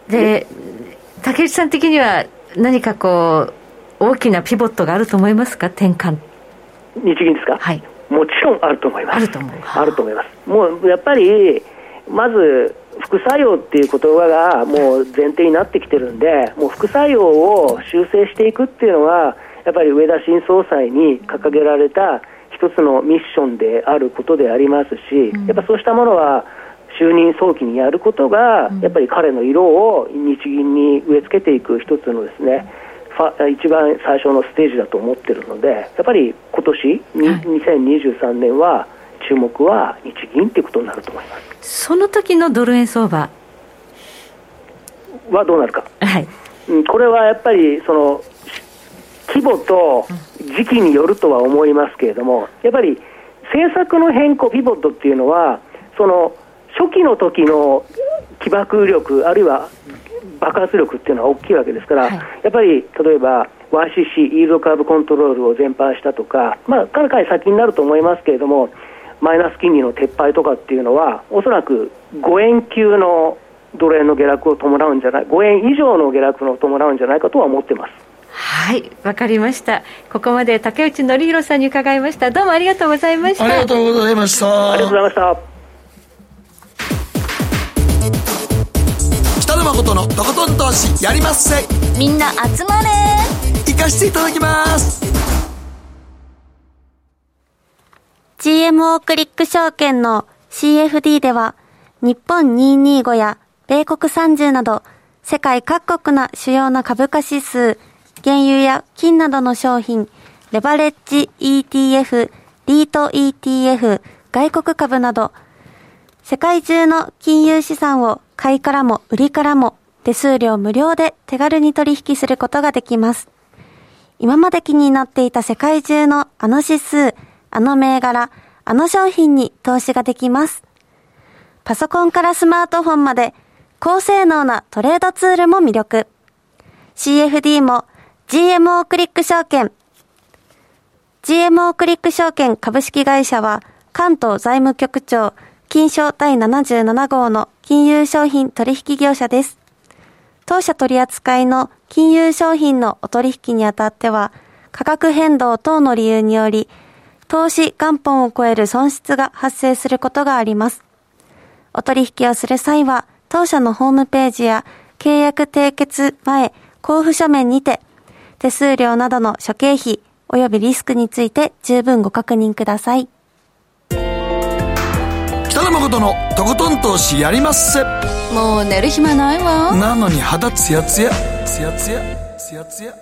で竹内さん的には何かこう大きなピボットがあると思いますか？転換。日銀ですか？はい。もちろんあると思います。あると思う。あると思います。もうやっぱりまず副作用っていう言葉がもう前提になってきてるんでもう副作用を修正していくっていうのはやっぱり上田新総裁に掲げられた一つのミッションであることでありますし、やっぱそうしたものは就任早期にやることが、やっぱり彼の色を日銀に植え付けていく一つのですね、一番最初のステージだと思ってるので、やっぱり今年、はい、2023年は注目は日銀ということになると思います。その時のドル円相場。はどうなるか、はい、これはやっぱりその規模と時期によるとは思いますけれども、やっぱり政策の変更、ピボットっていうのは、その初期の時の起爆力、あるいは爆発力っていうのは大きいわけですから、はい、やっぱり例えば YCC、イールドカーブコントロールを全般したとか、まあ、かなり先になると思いますけれども、マイナス金利の撤廃とかっていうのは、おそらく5円級のドル円の下落を伴うんじゃない、5円以上の下落を伴うんじゃないかとは思ってます。はいわかりました。ここまで竹内則弘さんに伺いました。どうもありがとうございました。ありがとうございました。ありがとうございました誠のとことん投資やりまっせ。みんな集まれ。行かしていただきます。GMO クリック証券の CFD では日本225や米国30など世界各国の主要な株価指数原油や金などの商品、レバレッジ ETF、リート ETF、外国株など、世界中の金融資産を買いからも売りからも手数料無料で手軽に取引することができます。今まで気になっていた世界中のあの指数、あの銘柄、あの商品に投資ができます。パソコンからスマートフォンまで高性能なトレードツールも魅力。CFD も GMO クリック証券。GMO クリック証券株式会社は、関東財務局長、金賞第77号の金融商品取引業者です。当社取扱いの金融商品のお取引にあたっては、価格変動等の理由により、投資元本を超える損失が発生することがあります。お取引をする際は、当社のホームページや契約締結前交付書面にて手数料などの諸経費及びリスクについて十分ご確認ください。北野誠のとことん投資やりまっせ。もう寝る暇ないわ。なのに肌ツヤツヤ、ツヤツヤ、ツヤツヤ。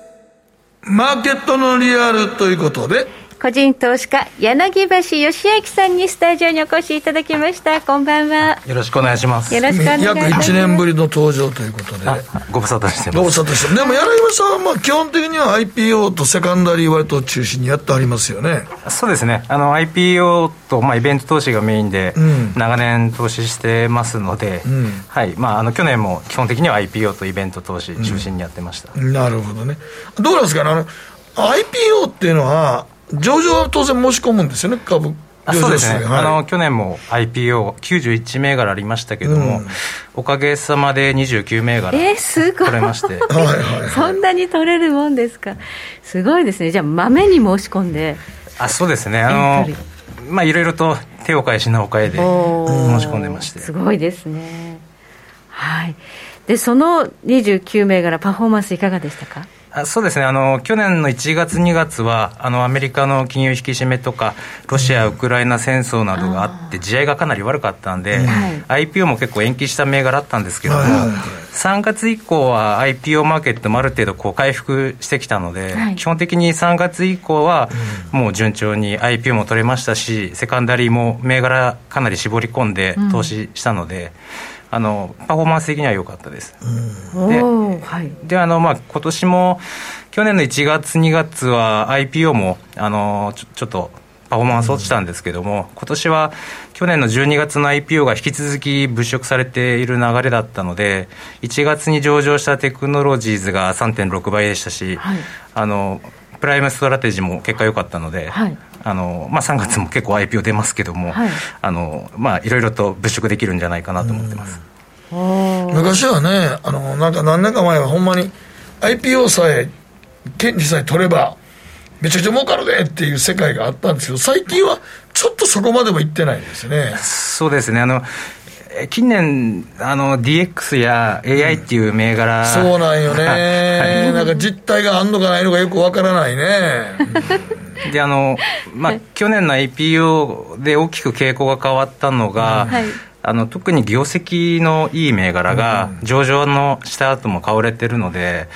マーケットのリアルということで、個人投資家柳橋義明さんにスタジオにお越しいただきました。こんばんは。よろしくお願いします。よろしくお願いします。約1年ぶりの登場ということで。ご無沙汰してます。ご無沙汰してでも柳橋さんはまあ基本的には IPO とセカンダリー割と中心にやってありますよね。そうですね。あの IPO と、まあ、イベント投資がメインで、長年投資してますので、うん、はい。まあ、あの去年も基本的には IPO とイベント投資中心にやってました、うん、なるほどね。どうなんですかね？あの IPO っていうのは上場は当然申し込むんですよね、株そうですね、はい、あの去年も IPO91 銘柄ありましたけども、うん、おかげさまで29銘柄えー、すごい。取れまして。そんなに取れるもんですか。すごいですね。じゃあまめに申し込んで。あそうですね。あのまあいろいろと手を変え品を変えで申し込んでまして。すごいですね。はい。でその29銘柄パフォーマンスいかがでしたか？そうですね。あの去年の1月、2月はあのアメリカの金融引き締めとかロシア・ウクライナ戦争などがあって地合いがかなり悪かったんで、はい、IPO も結構延期した銘柄あったんですけども、はい、3月以降は IPO マーケットもある程度こう回復してきたので、はい、基本的に3月以降はもう順調に IPO も取れましたしセカンダリーも銘柄かなり絞り込んで投資したので。うんあのパフォーマンス的には良かったです。で、はい、であのまあ今年も去年の1月2月は IPO もあのちょちょっとパフォーマンス落ちたんですけども、今年は去年の12月の IPO が引き続き物色されている流れだったので、1月に上場したテクノロジーズが3.6倍でしたし、はい、あのプライムストラテジーも結果良かったので、はい、あのまあ、3月も結構 IPO 出ますけども、はい、あのまあ、いろいろと物色できるんじゃないかなと思ってます。昔はねあのなんか何年か前はほんまに IPO さえ権利さえ取ればめちゃくちゃ儲かるでっていう世界があったんですけど最近はちょっとそこまでもいってないですね。そうですね。あの近年あの DX や AI っていう銘柄、うん、そうなんよね、はい、なんか実態があんのかないのかよくわからないね、であの、まあ、去年の IPO で大きく傾向が変わったのが、はいあの特に業績のいい銘柄が上場のした後も買われてるので、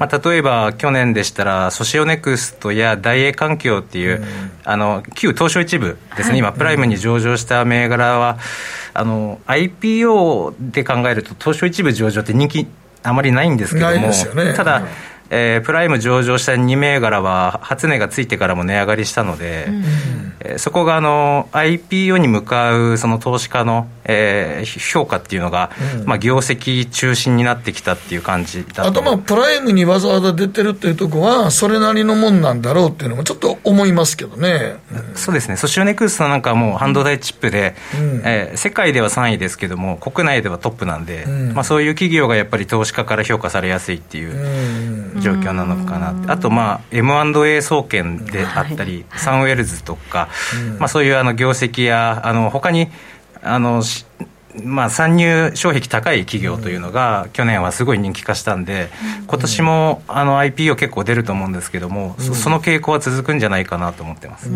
まあ、例えば去年でしたらソシオネクストや大英環境っていう、あの旧東証一部ですね、今プライムに上場した銘柄はあの IPO で考えると東証一部上場って人気あまりないんですけども、ね、ただ、えー、プライム上場した2銘柄は初値がついてからも値上がりしたので、うん、えー、そこがあの IPO に向かうその投資家の、えー、評価っていうのが、うん、まあ、業績中心になってきたっていう感じだあとまあプライムにわざわざ出てるっていうとこはそれなりのもんなんだろうっていうのもちょっと思いますけどね、うん、そうですね。ソシオネクストなんかはもう半導体チップで、うん、えー、世界では3位ですけども国内ではトップなんで、まあ、そういう企業がやっぱり投資家から評価されやすいっていう状況なのかなあとまあ M&A 総研であったり、はい、サンウェルズとか、まあ、そういうあの業績やあの他にあのまあ、参入障壁高い企業というのが、去年はすごい人気化したんで、今年もあの IPO 結構出ると思うんですけども、その傾向は続くんじゃないかなと思ってます。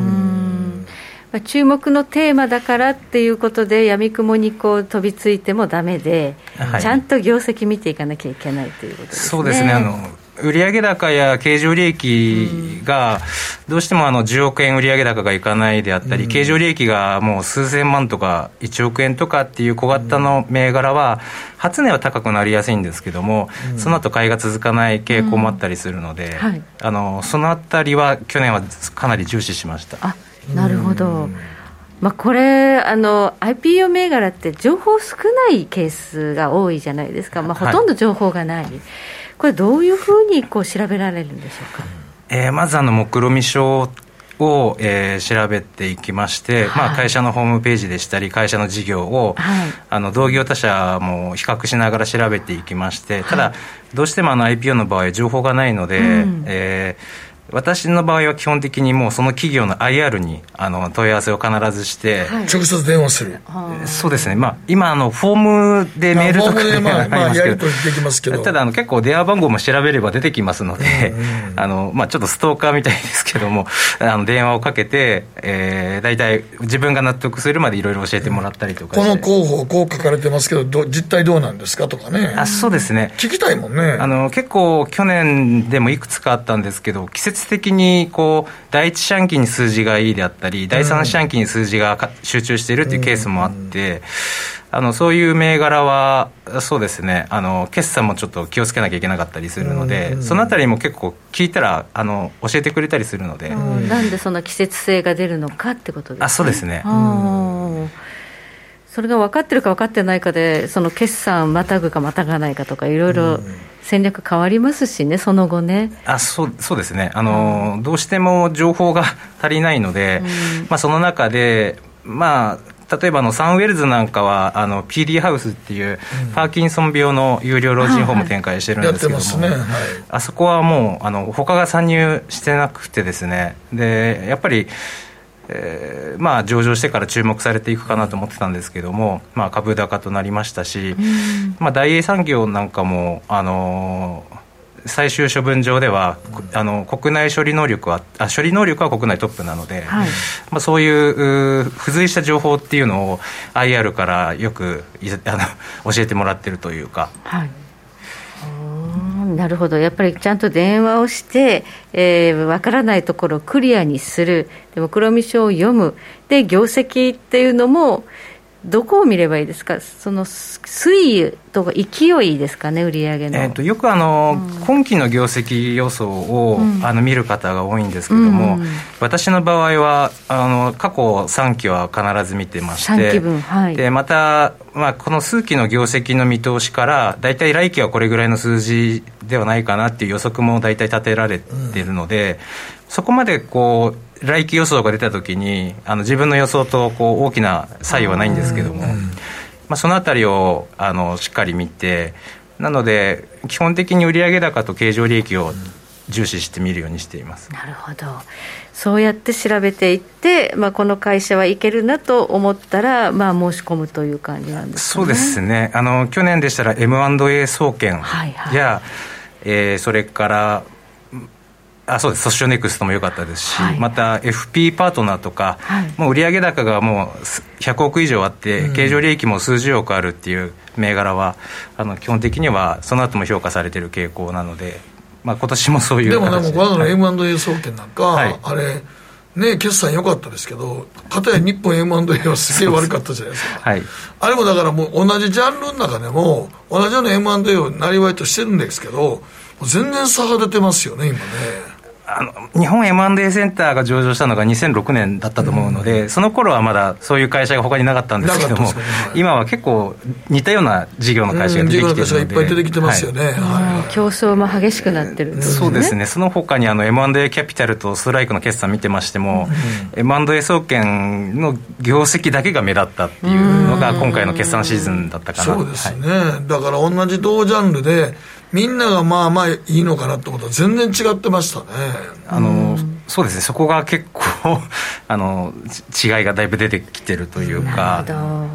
注目のテーマだからっていうことで、やみくもにこう飛びついてもだめで、はい、ちゃんと業績見ていかなきゃいけないということですね。そうですね。あの売上高や経常利益が、どうしてもあの10億円売上高がいかないであったり、経常利益がもう数千万とか1億円とかっていう小型の銘柄は、初値は高くなりやすいんですけども、その後買いが続かない傾向もあったりするので、あのそのあたりは去年はかなり重視しました。あなるほど、まあ、これあの、IPO 銘柄って情報少ないケースが多いじゃないですか、まあ、ほとんど情報がない。はいこれ、どういうふうにこう調べられるんでしょうか？えー、まずあの目論見書を、えー、調べていきまして、はい、まあ、会社のホームページでしたり会社の事業を、はい、あの同業他社も比較しながら調べていきましてただ、はい、どうしてもあの IPO の場合情報がないので、うん、えー私の場合は基本的にもうその企業の IR にあの問い合わせを必ずして、はい、直接電話する。そうですね、まあ、今あのフォームでメールとかで、まあ、まあ、やり取りできますけど。ただあの結構電話番号も調べれば出てきますので、うんうん、あのまあ、ちょっとストーカーみたいですけども あの電話をかけて、えー、大体自分が納得するまでいろいろ教えてもらったりとかこの候補こう書かれてますけどど実態どうなんですかとかね。あそうですね。聞きたいもんね。あの結構去年でもいくつかあったんですけど季節的にこう第一四半期に数字がいいであったり、第三四半期に数字が集中しているというケースもあって、あのそういう銘柄は、そうですね。あの、決算もちょっと気をつけなきゃいけなかったりするので、そのあたりも結構、聞いたらあの教えてくれたりするので。なんでその季節性が出るのかってことですね。あそうですね。それが分かってるか分かってないかで、その決算またぐかまたがないかとか、いろいろ戦略変わりますしね、その後ね。あそうそうですね。あの、うん、どうしても情報が足りないので、うん、まあ、その中で、まあ、例えばのサンウェルズなんかはあの PD ハウスっていうパーキンソン病の有料老人ホーム展開してるんですけども、ね。はい、あそこはもうあの他が参入してなくてですね。でやっぱりえーまあ、上場してから注目されていくかなと思ってたんですけども、まあ、株高となりましたし、まあ、大英産業なんかも、あのー、最終処分場では、あの国内処理能力はあ処理能力は国内トップなので、はい、まあ、そういう付随した情報っていうのを IR からよくあの教えてもらってるというか。はいなるほど、やっぱりちゃんと電話をして、えー、分からないところをクリアにする、でも黒み書を読む、で業績っていうのも、どこを見ればいいですか、その推移とか勢いですかね、売り上げの、えーと、よくあの、うん、今期の業績予想を、うん、あの見る方が多いんですけれども、うん私の場合はあの、過去3期は必ず見てまして、はい、でまた、まあ、この数期の業績の見通しから、大体来期はこれぐらいの数字ではないかなっていう予測も大体立てられているので、そこまでこう、来期予想が出たときにあの自分の予想とこう大きな差異はないんですけども、まあ、そのあたりをあのしっかり見てなので基本的に売上高と経常利益を重視して見るようにしています。なるほど。そうやって調べていって、まあ、この会社はいけるなと思ったら、まあ、申し込むという感じなんですか、ね、そうですね。あの去年でしたら M&A 総研や、はいはい、えー、それからあそうです。ソシオネクストも良かったですし、はい、また FP パートナーとか、はい、もう売上高がもう100億以上あって、うん、経常利益も数十億あるっていう銘柄はあの基本的にはその後も評価されてる傾向なので、まあ今年もそういうでもで。もこの M&A 総研なんか、はい、あれねね、決算良かったですけど、かたや日本 M&A はすげえ悪かったじゃないですか。はい、あれもだからもう同じジャンルの中でも、同じような M&A をなりわいとしてるんですけど、全然差が出てますよね、今ね。あの日本 M&A センターが上場したのが2006年だったと思うので、うん、その頃はまだそういう会社が他になかったんですけども、ねはい、今は結構似たような事業の会社が出てきてるので、うん、いっぱい出てきてますよね、はい。はい、競争も激しくなってる、ね、そうですね、その他にあの M&A キャピタルとストライクの決算見てましても、うん、M&A 総研の業績だけが目立ったっていうのが、今回の決算シーズンだったかな。そうですね、だから同じ同ジャンルでみんながまあまあいいのかなってことは全然違ってましたね。あのそうですね、そこが結構 あの違いがだいぶ出てきてるというか。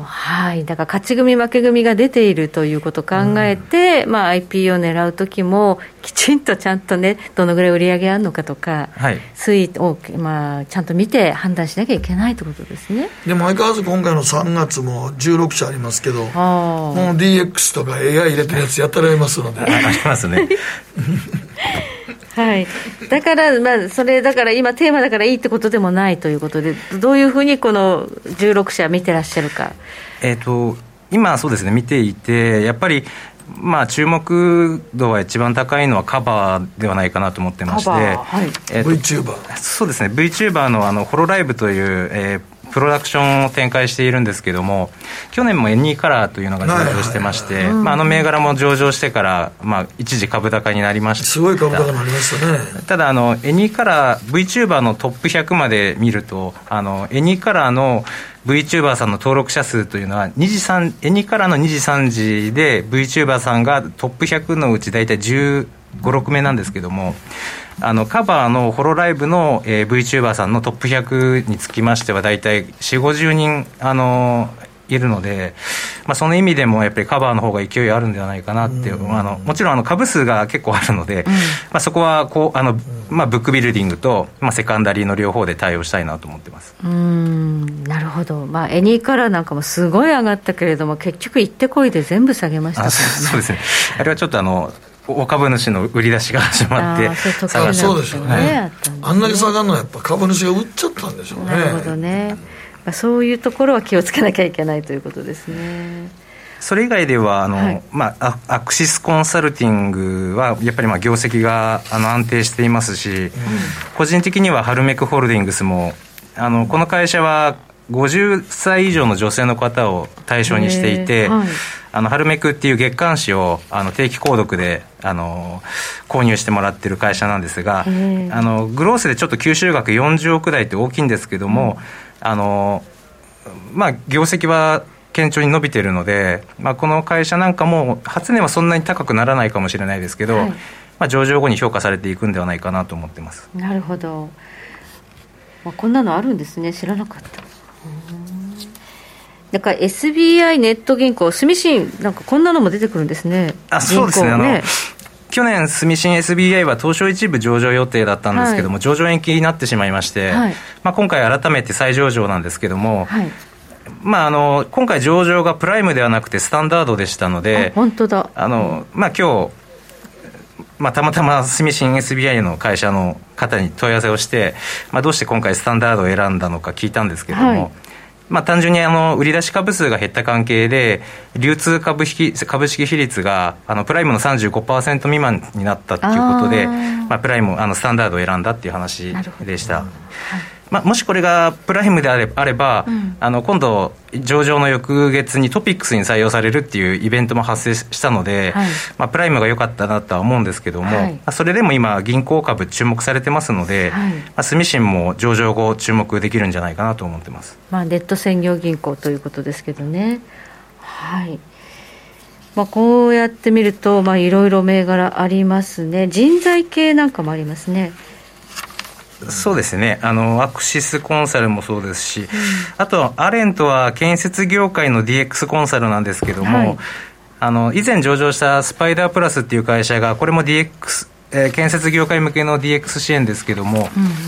はい、だから勝ち組、負け組が出ているということを考えて、うん、まあ、IP を狙う時も、きちんとちゃんとね、どのぐらい売り上げあるのかとか、はい、推移を、まあ、ちゃんと見て判断しなきゃいけないということですね。でも相変わらず今回の3月も16社ありますけど、もう DX とか AI 入れてるやつやったられますので。ありますね。はい、だから、まあ、それだから今、テーマだからいいってことでもないということで、どういうふうにこの16社見てらっしゃるか。えーと、今、そうですね、見ていて、やっぱり、まあ、注目度は一番高いのはカバーではないかなと思ってまして、はい。えー、VTuber そうですね VTuber のあのホロライブという、えープロダクションを展開しているんですけども去年も N2 カラーというのが上場してまして、まあ、あの銘柄も上場してから、まあ、一時株高になりました。すごい株高になりましたね。ただあの N2 カラー VTuber のトップ100まで見るとあの N2 カラーの VTuber さんの登録者数というのは2時3 N2 カラーの2時3時で VTuber さんがトップ100のうち大体15、6名なんですけどもあのカバーのホロライブの、えー、VTuber さんのトップ100につきましては大体4 5 0人あのいるので、まあ、その意味でもやっぱりカバーの方が勢いあるんではないかなっていう、あのもちろんあの株数が結構あるので、うん、まあ、そこはこうあの、まあ、ブックビルディングと、まあ、セカンダリーの両方で対応したいなと思ってます。うん。なるほど、まあ、エニーカラーなんかもすごい上がったけれども結局行ってこいで全部下げましたからね。そうですね。あれはちょっとあの大株主の売り出しが始まって下がそうでしょうね。あんなに下がるのはやっぱ株主が売っちゃったんでしょうね。なるほどね。そういうところは気をつけなきゃいけないということですね。それ以外ではあの、はい、まあ、アクシスコンサルティングはやっぱりまあ業績があの安定していますし、うん、個人的にはハルメクホールディングスもあのこの会社は50歳以上の女性の方を対象にしていて、はい、あの、ハルメクっていう月刊誌を、あの、定期購読で、あの、購入してもらってる会社なんですが、あの、グロースでちょっと吸収額40億台って大きいんですけども、うん、あの、まあ、業績は堅調に伸びてるので、まあ、この会社なんかも、初値はそんなに高くならないかもしれないですけど、はい、まあ、上場後に評価されていくんではないかなと思ってます。なるほど。まあ、こんなのあるんですね。知らなかった。だから SBI ネット銀行、住信、なんかこんなのも出てくるんですね、あそうですね、あの去年、住信 SBI は東証一部上場予定だったんですけども、はい、上場延期になってしまいまして、はい、まあ、今回、改めて再上場なんですけども、はい、まあ、あの今回、上場がプライムではなくてスタンダードでしたので、本当だ。あの、まあ今日まあ、たまたま住信 SBI の会社の方に問い合わせをして、まあ、どうして今回スタンダードを選んだのか聞いたんですけども、はい、まあ、単純にあの売り出し株数が減った関係で流通株式株式比率があのプライムの35%未満になったということでまあ、プライムあのスタンダードを選んだっていう話でした。はいまあ、もしこれがプライムであれあれば、うん、あの今度、上場の翌月にトピックスに採用されるっていうイベントも発生したので、はい、まあ、プライムが良かったなとは思うんですけども、はい、それでも今、銀行株注目されてますので、はい、まあ、住信も上場後、注目できるんじゃないかなと思ってます、まあ、ネット専業銀行ということですけどね。はい。まあ、こうやって見ると、いろいろ銘柄ありますね、人材系なんかもありますね。そうですね。あのアクシスコンサルもそうですし、うん、あとアレントは建設業界の DX コンサルなんですけども、はい、あの以前上場したスパイダープラスっていう会社がこれも DX えー、建設業界向けの DX 支援ですけども、うん、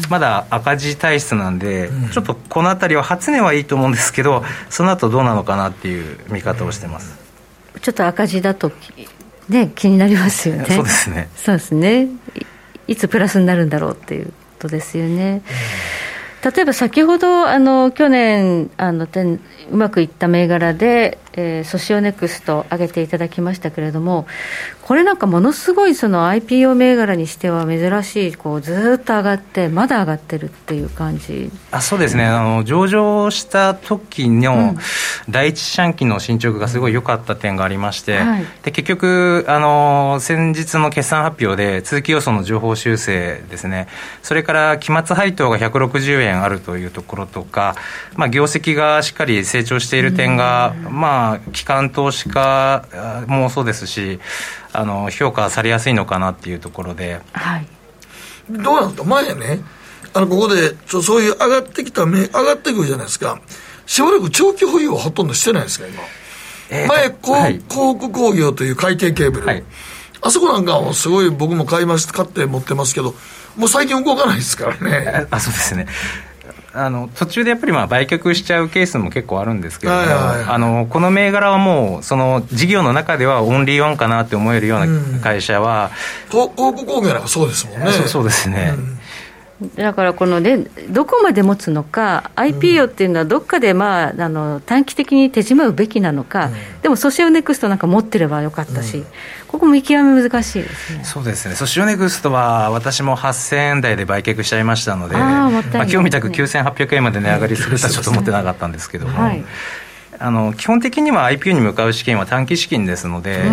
まだ赤字体質なんで、うん、ちょっとこの辺りは初値はいいと思うんですけどその後どうなのかなっていう見方をしてます、ちょっと赤字だとね気になりますよね。そうですね。そうですね。いつプラスになるんだろうっていうことですよね。例えば先ほどあの去年あのうまくいった銘柄で、えー、ソシオネクスト挙げていただきましたけれどもこれなんかものすごいその IPO 銘柄にしては珍しいこうずっと上がってまだ上がってるっていう感じ。あそうですね。あの上場した時の第一四半期の進捗がすごい良かった点がありまして、はい、で結局あの先日の決算発表で通期予想の情報修正ですね。それから期末配当が160円あるというところとか、まあ、業績がしっかり成長している点が、まあ、機関投資家もそうですしあの評価されやすいのかなっていうところで、はい、どうなんですか？前ねあのここでそそういう上がってきた上がってくるじゃないですか。しばらく長期保有はほとんどしてないですか今、えー、前こう、はい、広告工業という海底ケーブル、はい、あそこなんかもすごい僕も買いまし買って持ってますけどもう最近動かないですからね。あそうですねあの途中でやっぱりまあ売却しちゃうケースも結構あるんですけども、あのこの銘柄はもうその事業の中ではオンリーワンかなって思えるような会社は、うん、広告工業なんかそうですもんね。そうですね、うんだからこの、ね、どこまで持つのか、IPO っていうのはどっかで、まあ、あの短期的に手仕舞うべきなのか、うん、でもソシオネクストなんか持ってればよかったし、うん、ここも見極め難しいですね。そうですね、ソシオネクストは私も8000円台で売却しちゃいましたので、あまあ、今日みたく9800円まで値上がりするとはちょっと思ってなかったんですけども。はいあの基本的には IPO に向かう資金は短期資金ですので、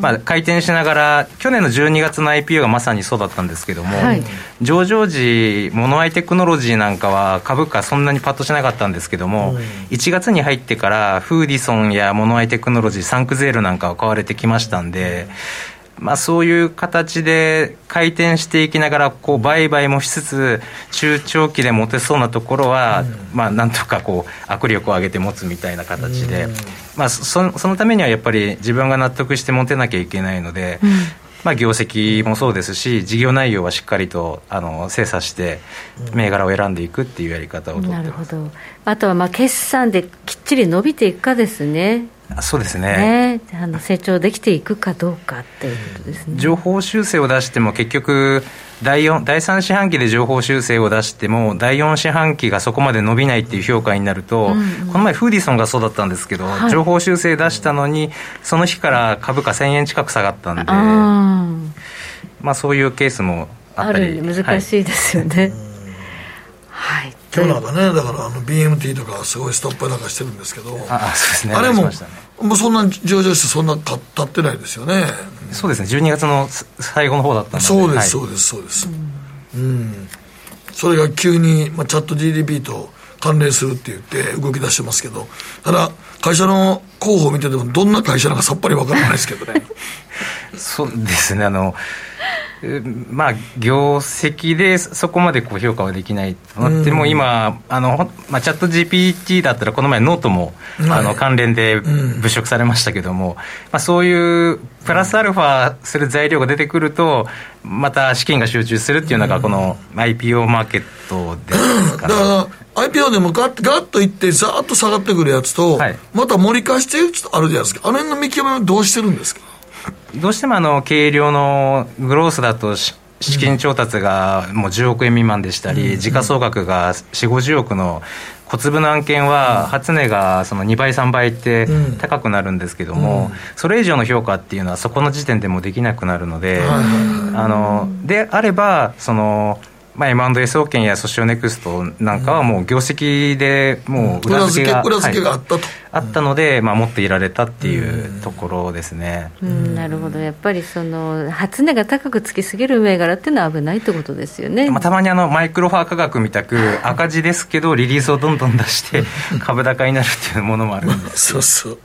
まあ、回転しながら、去年の12月の IPO がまさにそうだったんですけども、はい、上場時、モノアイテクノロジーなんかは株価、そんなにパッとしなかったんですけども、1月に入ってから、フーディソンやモノアイテクノロジー、サンクゼールなんかは買われてきましたんで、まあ、そういう形で回転していきながらこう売買もしつつ中長期で持てそうなところは、まあ、なんとかこう握力を上げて持つみたいな形で、まあ、そそのためにはやっぱり自分が納得して持てなきゃいけないので、まあ、業績もそうですし事業内容はしっかりとあの精査して銘柄を選んでいくっていうやり方をとってなるほど。あとはまあ決算できっちり伸びていくかですねそうですね、ね、あの成長できていくかどうかっていうことですね。情報修正を出しても結局第4第3四半期で情報修正を出しても第4四半期がそこまで伸びないっていう評価になると、うんうん、この前フーディソンがそうだったんですけど、はい、情報修正出したのにその日から株価1000円近く下がったんでまあそういうケースもあったり。難しいですよね、はい、はい今日なんかねだからあの BMT とかすごいストップなんかしてるんですけどあそうですね。あれも、ね、もうそんな上場してそんな経ってないですよね、そうですね。12月の最後の方だったんで。そうです、そうですそうです。うん、それが急に、まあ、チャット GDP と関連するって言って動き出してますけどただ会社の候補を見ててもどんな会社なんかさっぱりわからないですけどね。そうですね。あのまあ、業績でそこまでこう評価はできないとなっても、今あの、まあ、チャット GPT だったらこの前ノートも、あの関連で物色されましたけども、まあ、そういうプラスアルファする材料が出てくるとまた資金が集中するっていうのがこの IPO マーケットですから、だから IPO でもガッガッといってざーっと下がってくるやつと、はい、また盛り返してるやつあるじゃないですか。あれの見極めはどうしてるんですか？どうしてもあの軽量のグロースだと資金調達がもう10億円未満でしたり、時価総額が4 5 0億の小粒の案件は初値がその2倍3倍って高くなるんですけども、それ以上の評価っていうのはそこの時点でもできなくなるので、あのであればそのまあ、M&A 総研やソシオネクストなんかはもう業績でもう裏付けが,、裏付けがあったと、あったので、まあ、持っていられたっていうところですね、うん、なるほど。やっぱりその初値が高くつきすぎる銘柄っていうのは危ないってことですよね、まあ、たまにあのマイクロファー価格みたく赤字ですけどリリースをどんどん出して株高になるっていうものもあるんです そうそう。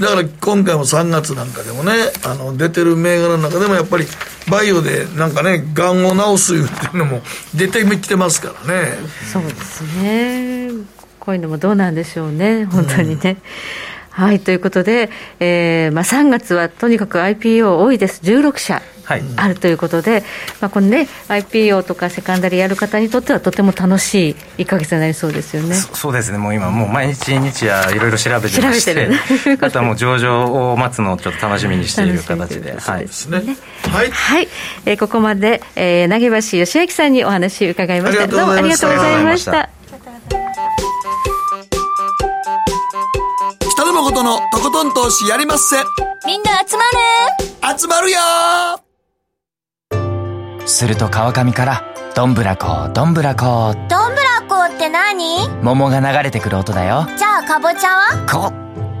だから今回も3月なんかでもねあの出てる銘柄の中でもやっぱりバイオでなんかねがんを治すっていうのも出てきてますからね。そうですねこういうのもどうなんでしょうね。本当にね、うん、はいということで、えーまあ、3月はとにかく IPO 多いです。16社あるということで、はい、まあ、このね IPO とかセカンダリやる方にとってはとても楽しい1か月になりそうですよね。そうですね。もう今もう毎日日夜いろいろ調べてまして あとはもう上場を待つのをちょっと楽しみにしている形で。はいですね。はい、はい、えー、ここまで、えー、投げ橋義明さんにお話伺いました。どうもありがとうございました誠のとことん投資やりまっせ。みんな集まる集まるよすると川上から、どんぶらこ、どんぶらこ。どんぶらこって何？桃が流れてくる音だよ。じゃあかぼちゃは？こ、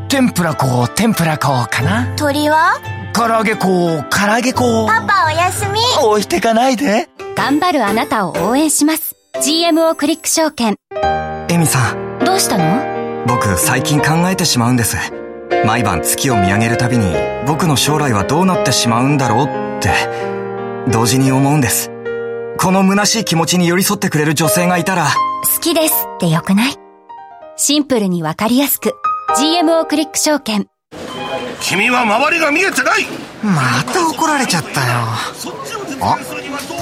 天ぷらこ、天ぷらこかな鳥は？唐揚げこ、唐揚げこ。パパおやすみ。置いてかないで。頑張るあなたを応援します。GMO クリック証券。エミさん。どうしたの？僕、最近考えてしまうんです。毎晩月を見上げるたびに、僕の将来はどうなってしまうんだろうって、同時に思うんです。この虚しい気持ちに寄り添ってくれる女性がいたら、好きですってよくない？シンプルにわかりやすく。GMO クリック証券。君は周りが見えてないまた怒られちゃったよあ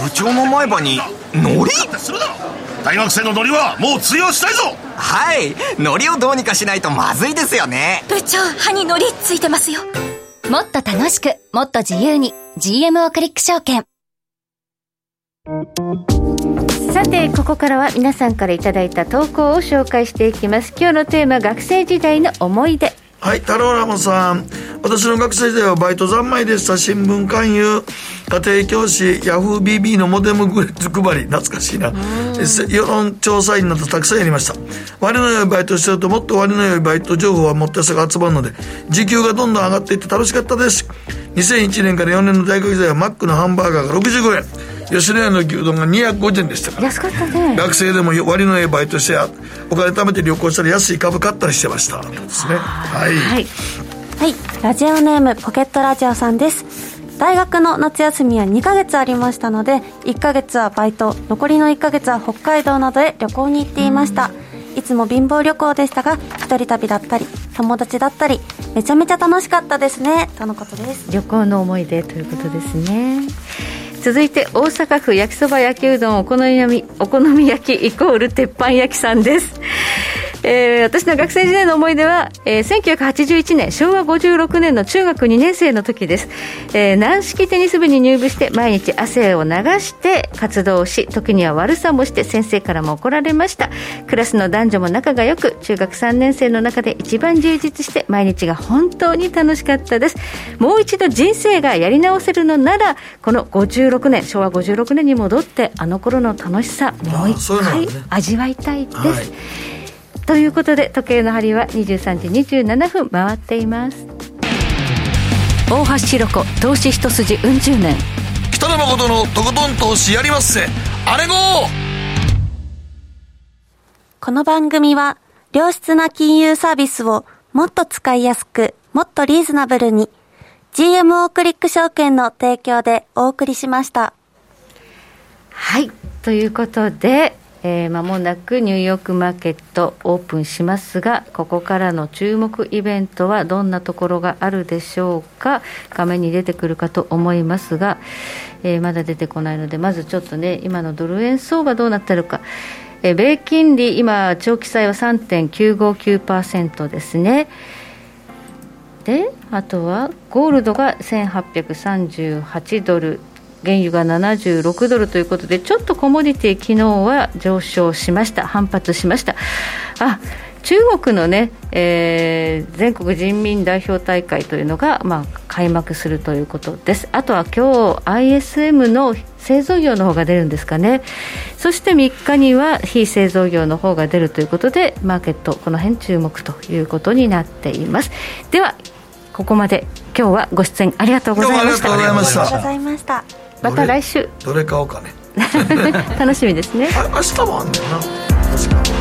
部長の前歯にノリ大学生のノリはもう通用したいぞ！はい。ノリをどうにかしないとまずいですよね。部長歯にノリついてますよ。もっと楽しくもっと自由に GMO クリック証券。さてここからは皆さんからいただいた投稿を紹介していきます。今日のテーマ学生時代の思い出はい、太郎ラモさん。私の学生時代はバイト三昧でした新聞勧誘、家庭教師、ヤフー BB のモデムグレッズ配り、懐かしいな。世論調査員などたくさんやりました。割の良いバイトしてるともっと割の良いバイト情報は持ってさが集まるので、時給がどんどん上がっていって楽しかったです。2001年から4年の大学時代はマックのハンバーガーが65円。吉野家の牛丼が250円でしたから。安かったね。学生でも割のええバイトしてお金貯めて旅行したら安い株買ったりしてました。ですねはい、はい、はい、ラジオネームポケットラジオさんです。大学の夏休みは2ヶ月ありましたので1ヶ月はバイト残りの1ヶ月は北海道などへ旅行に行っていました。いつも貧乏旅行でしたが一人旅だったり友達だったりめちゃめちゃ楽しかったですね。とのことです。旅行の思い出ということですね続いて大阪府焼きそば焼きうどんお好みお好み焼きイコール鉄板焼きさんです。えー、私の学生時代の思い出は、えー、1981年昭和56年の中学2年生の時です、えー、軟式テニス部に入部して毎日汗を流して活動し時には悪さもして先生からも怒られました。クラスの男女も仲が良く中学3年生の中で一番充実して毎日が本当に楽しかったです。もう一度人生がやり直せるのならこの56年昭和56年に戻ってあの頃の楽しさもう一回味わいたいです、ということで時計の針は23時27分回っています。大橋ひろ子投資一筋うん十年。北野誠のとことん投資やりまっせあれごこの番組は良質な金融サービスをもっと使いやすくもっとリーズナブルに GMO クリック証券の提供でお送りしました。はい。ということでえー、間もなくニューヨークマーケットオープンしますがここからの注目イベントはどんなところがあるでしょうか画面に出てくるかと思いますが、えー、まだ出てこないのでまずちょっとね今のドル円相場どうなってるか。えー米金利、今、長期債は3.959%ですね。で、あとはゴールドが1838ドル、原油が76ドルということで、ちょっとコモディティ、昨日は上昇しました、反発しました。あ中国のね、えー、全国人民代表大会というのが、まあ、開幕するということです。あとは今日 ISM の製造業の方が出るんですかね。そして3日には非製造業の方が出るということで、マーケット、この辺注目ということになっています。では、ここまで。今日はご出演ありがとうございました。ありがとうございました。また。来週どれ買おうかね。楽しみですね。明日もあんねんな。確か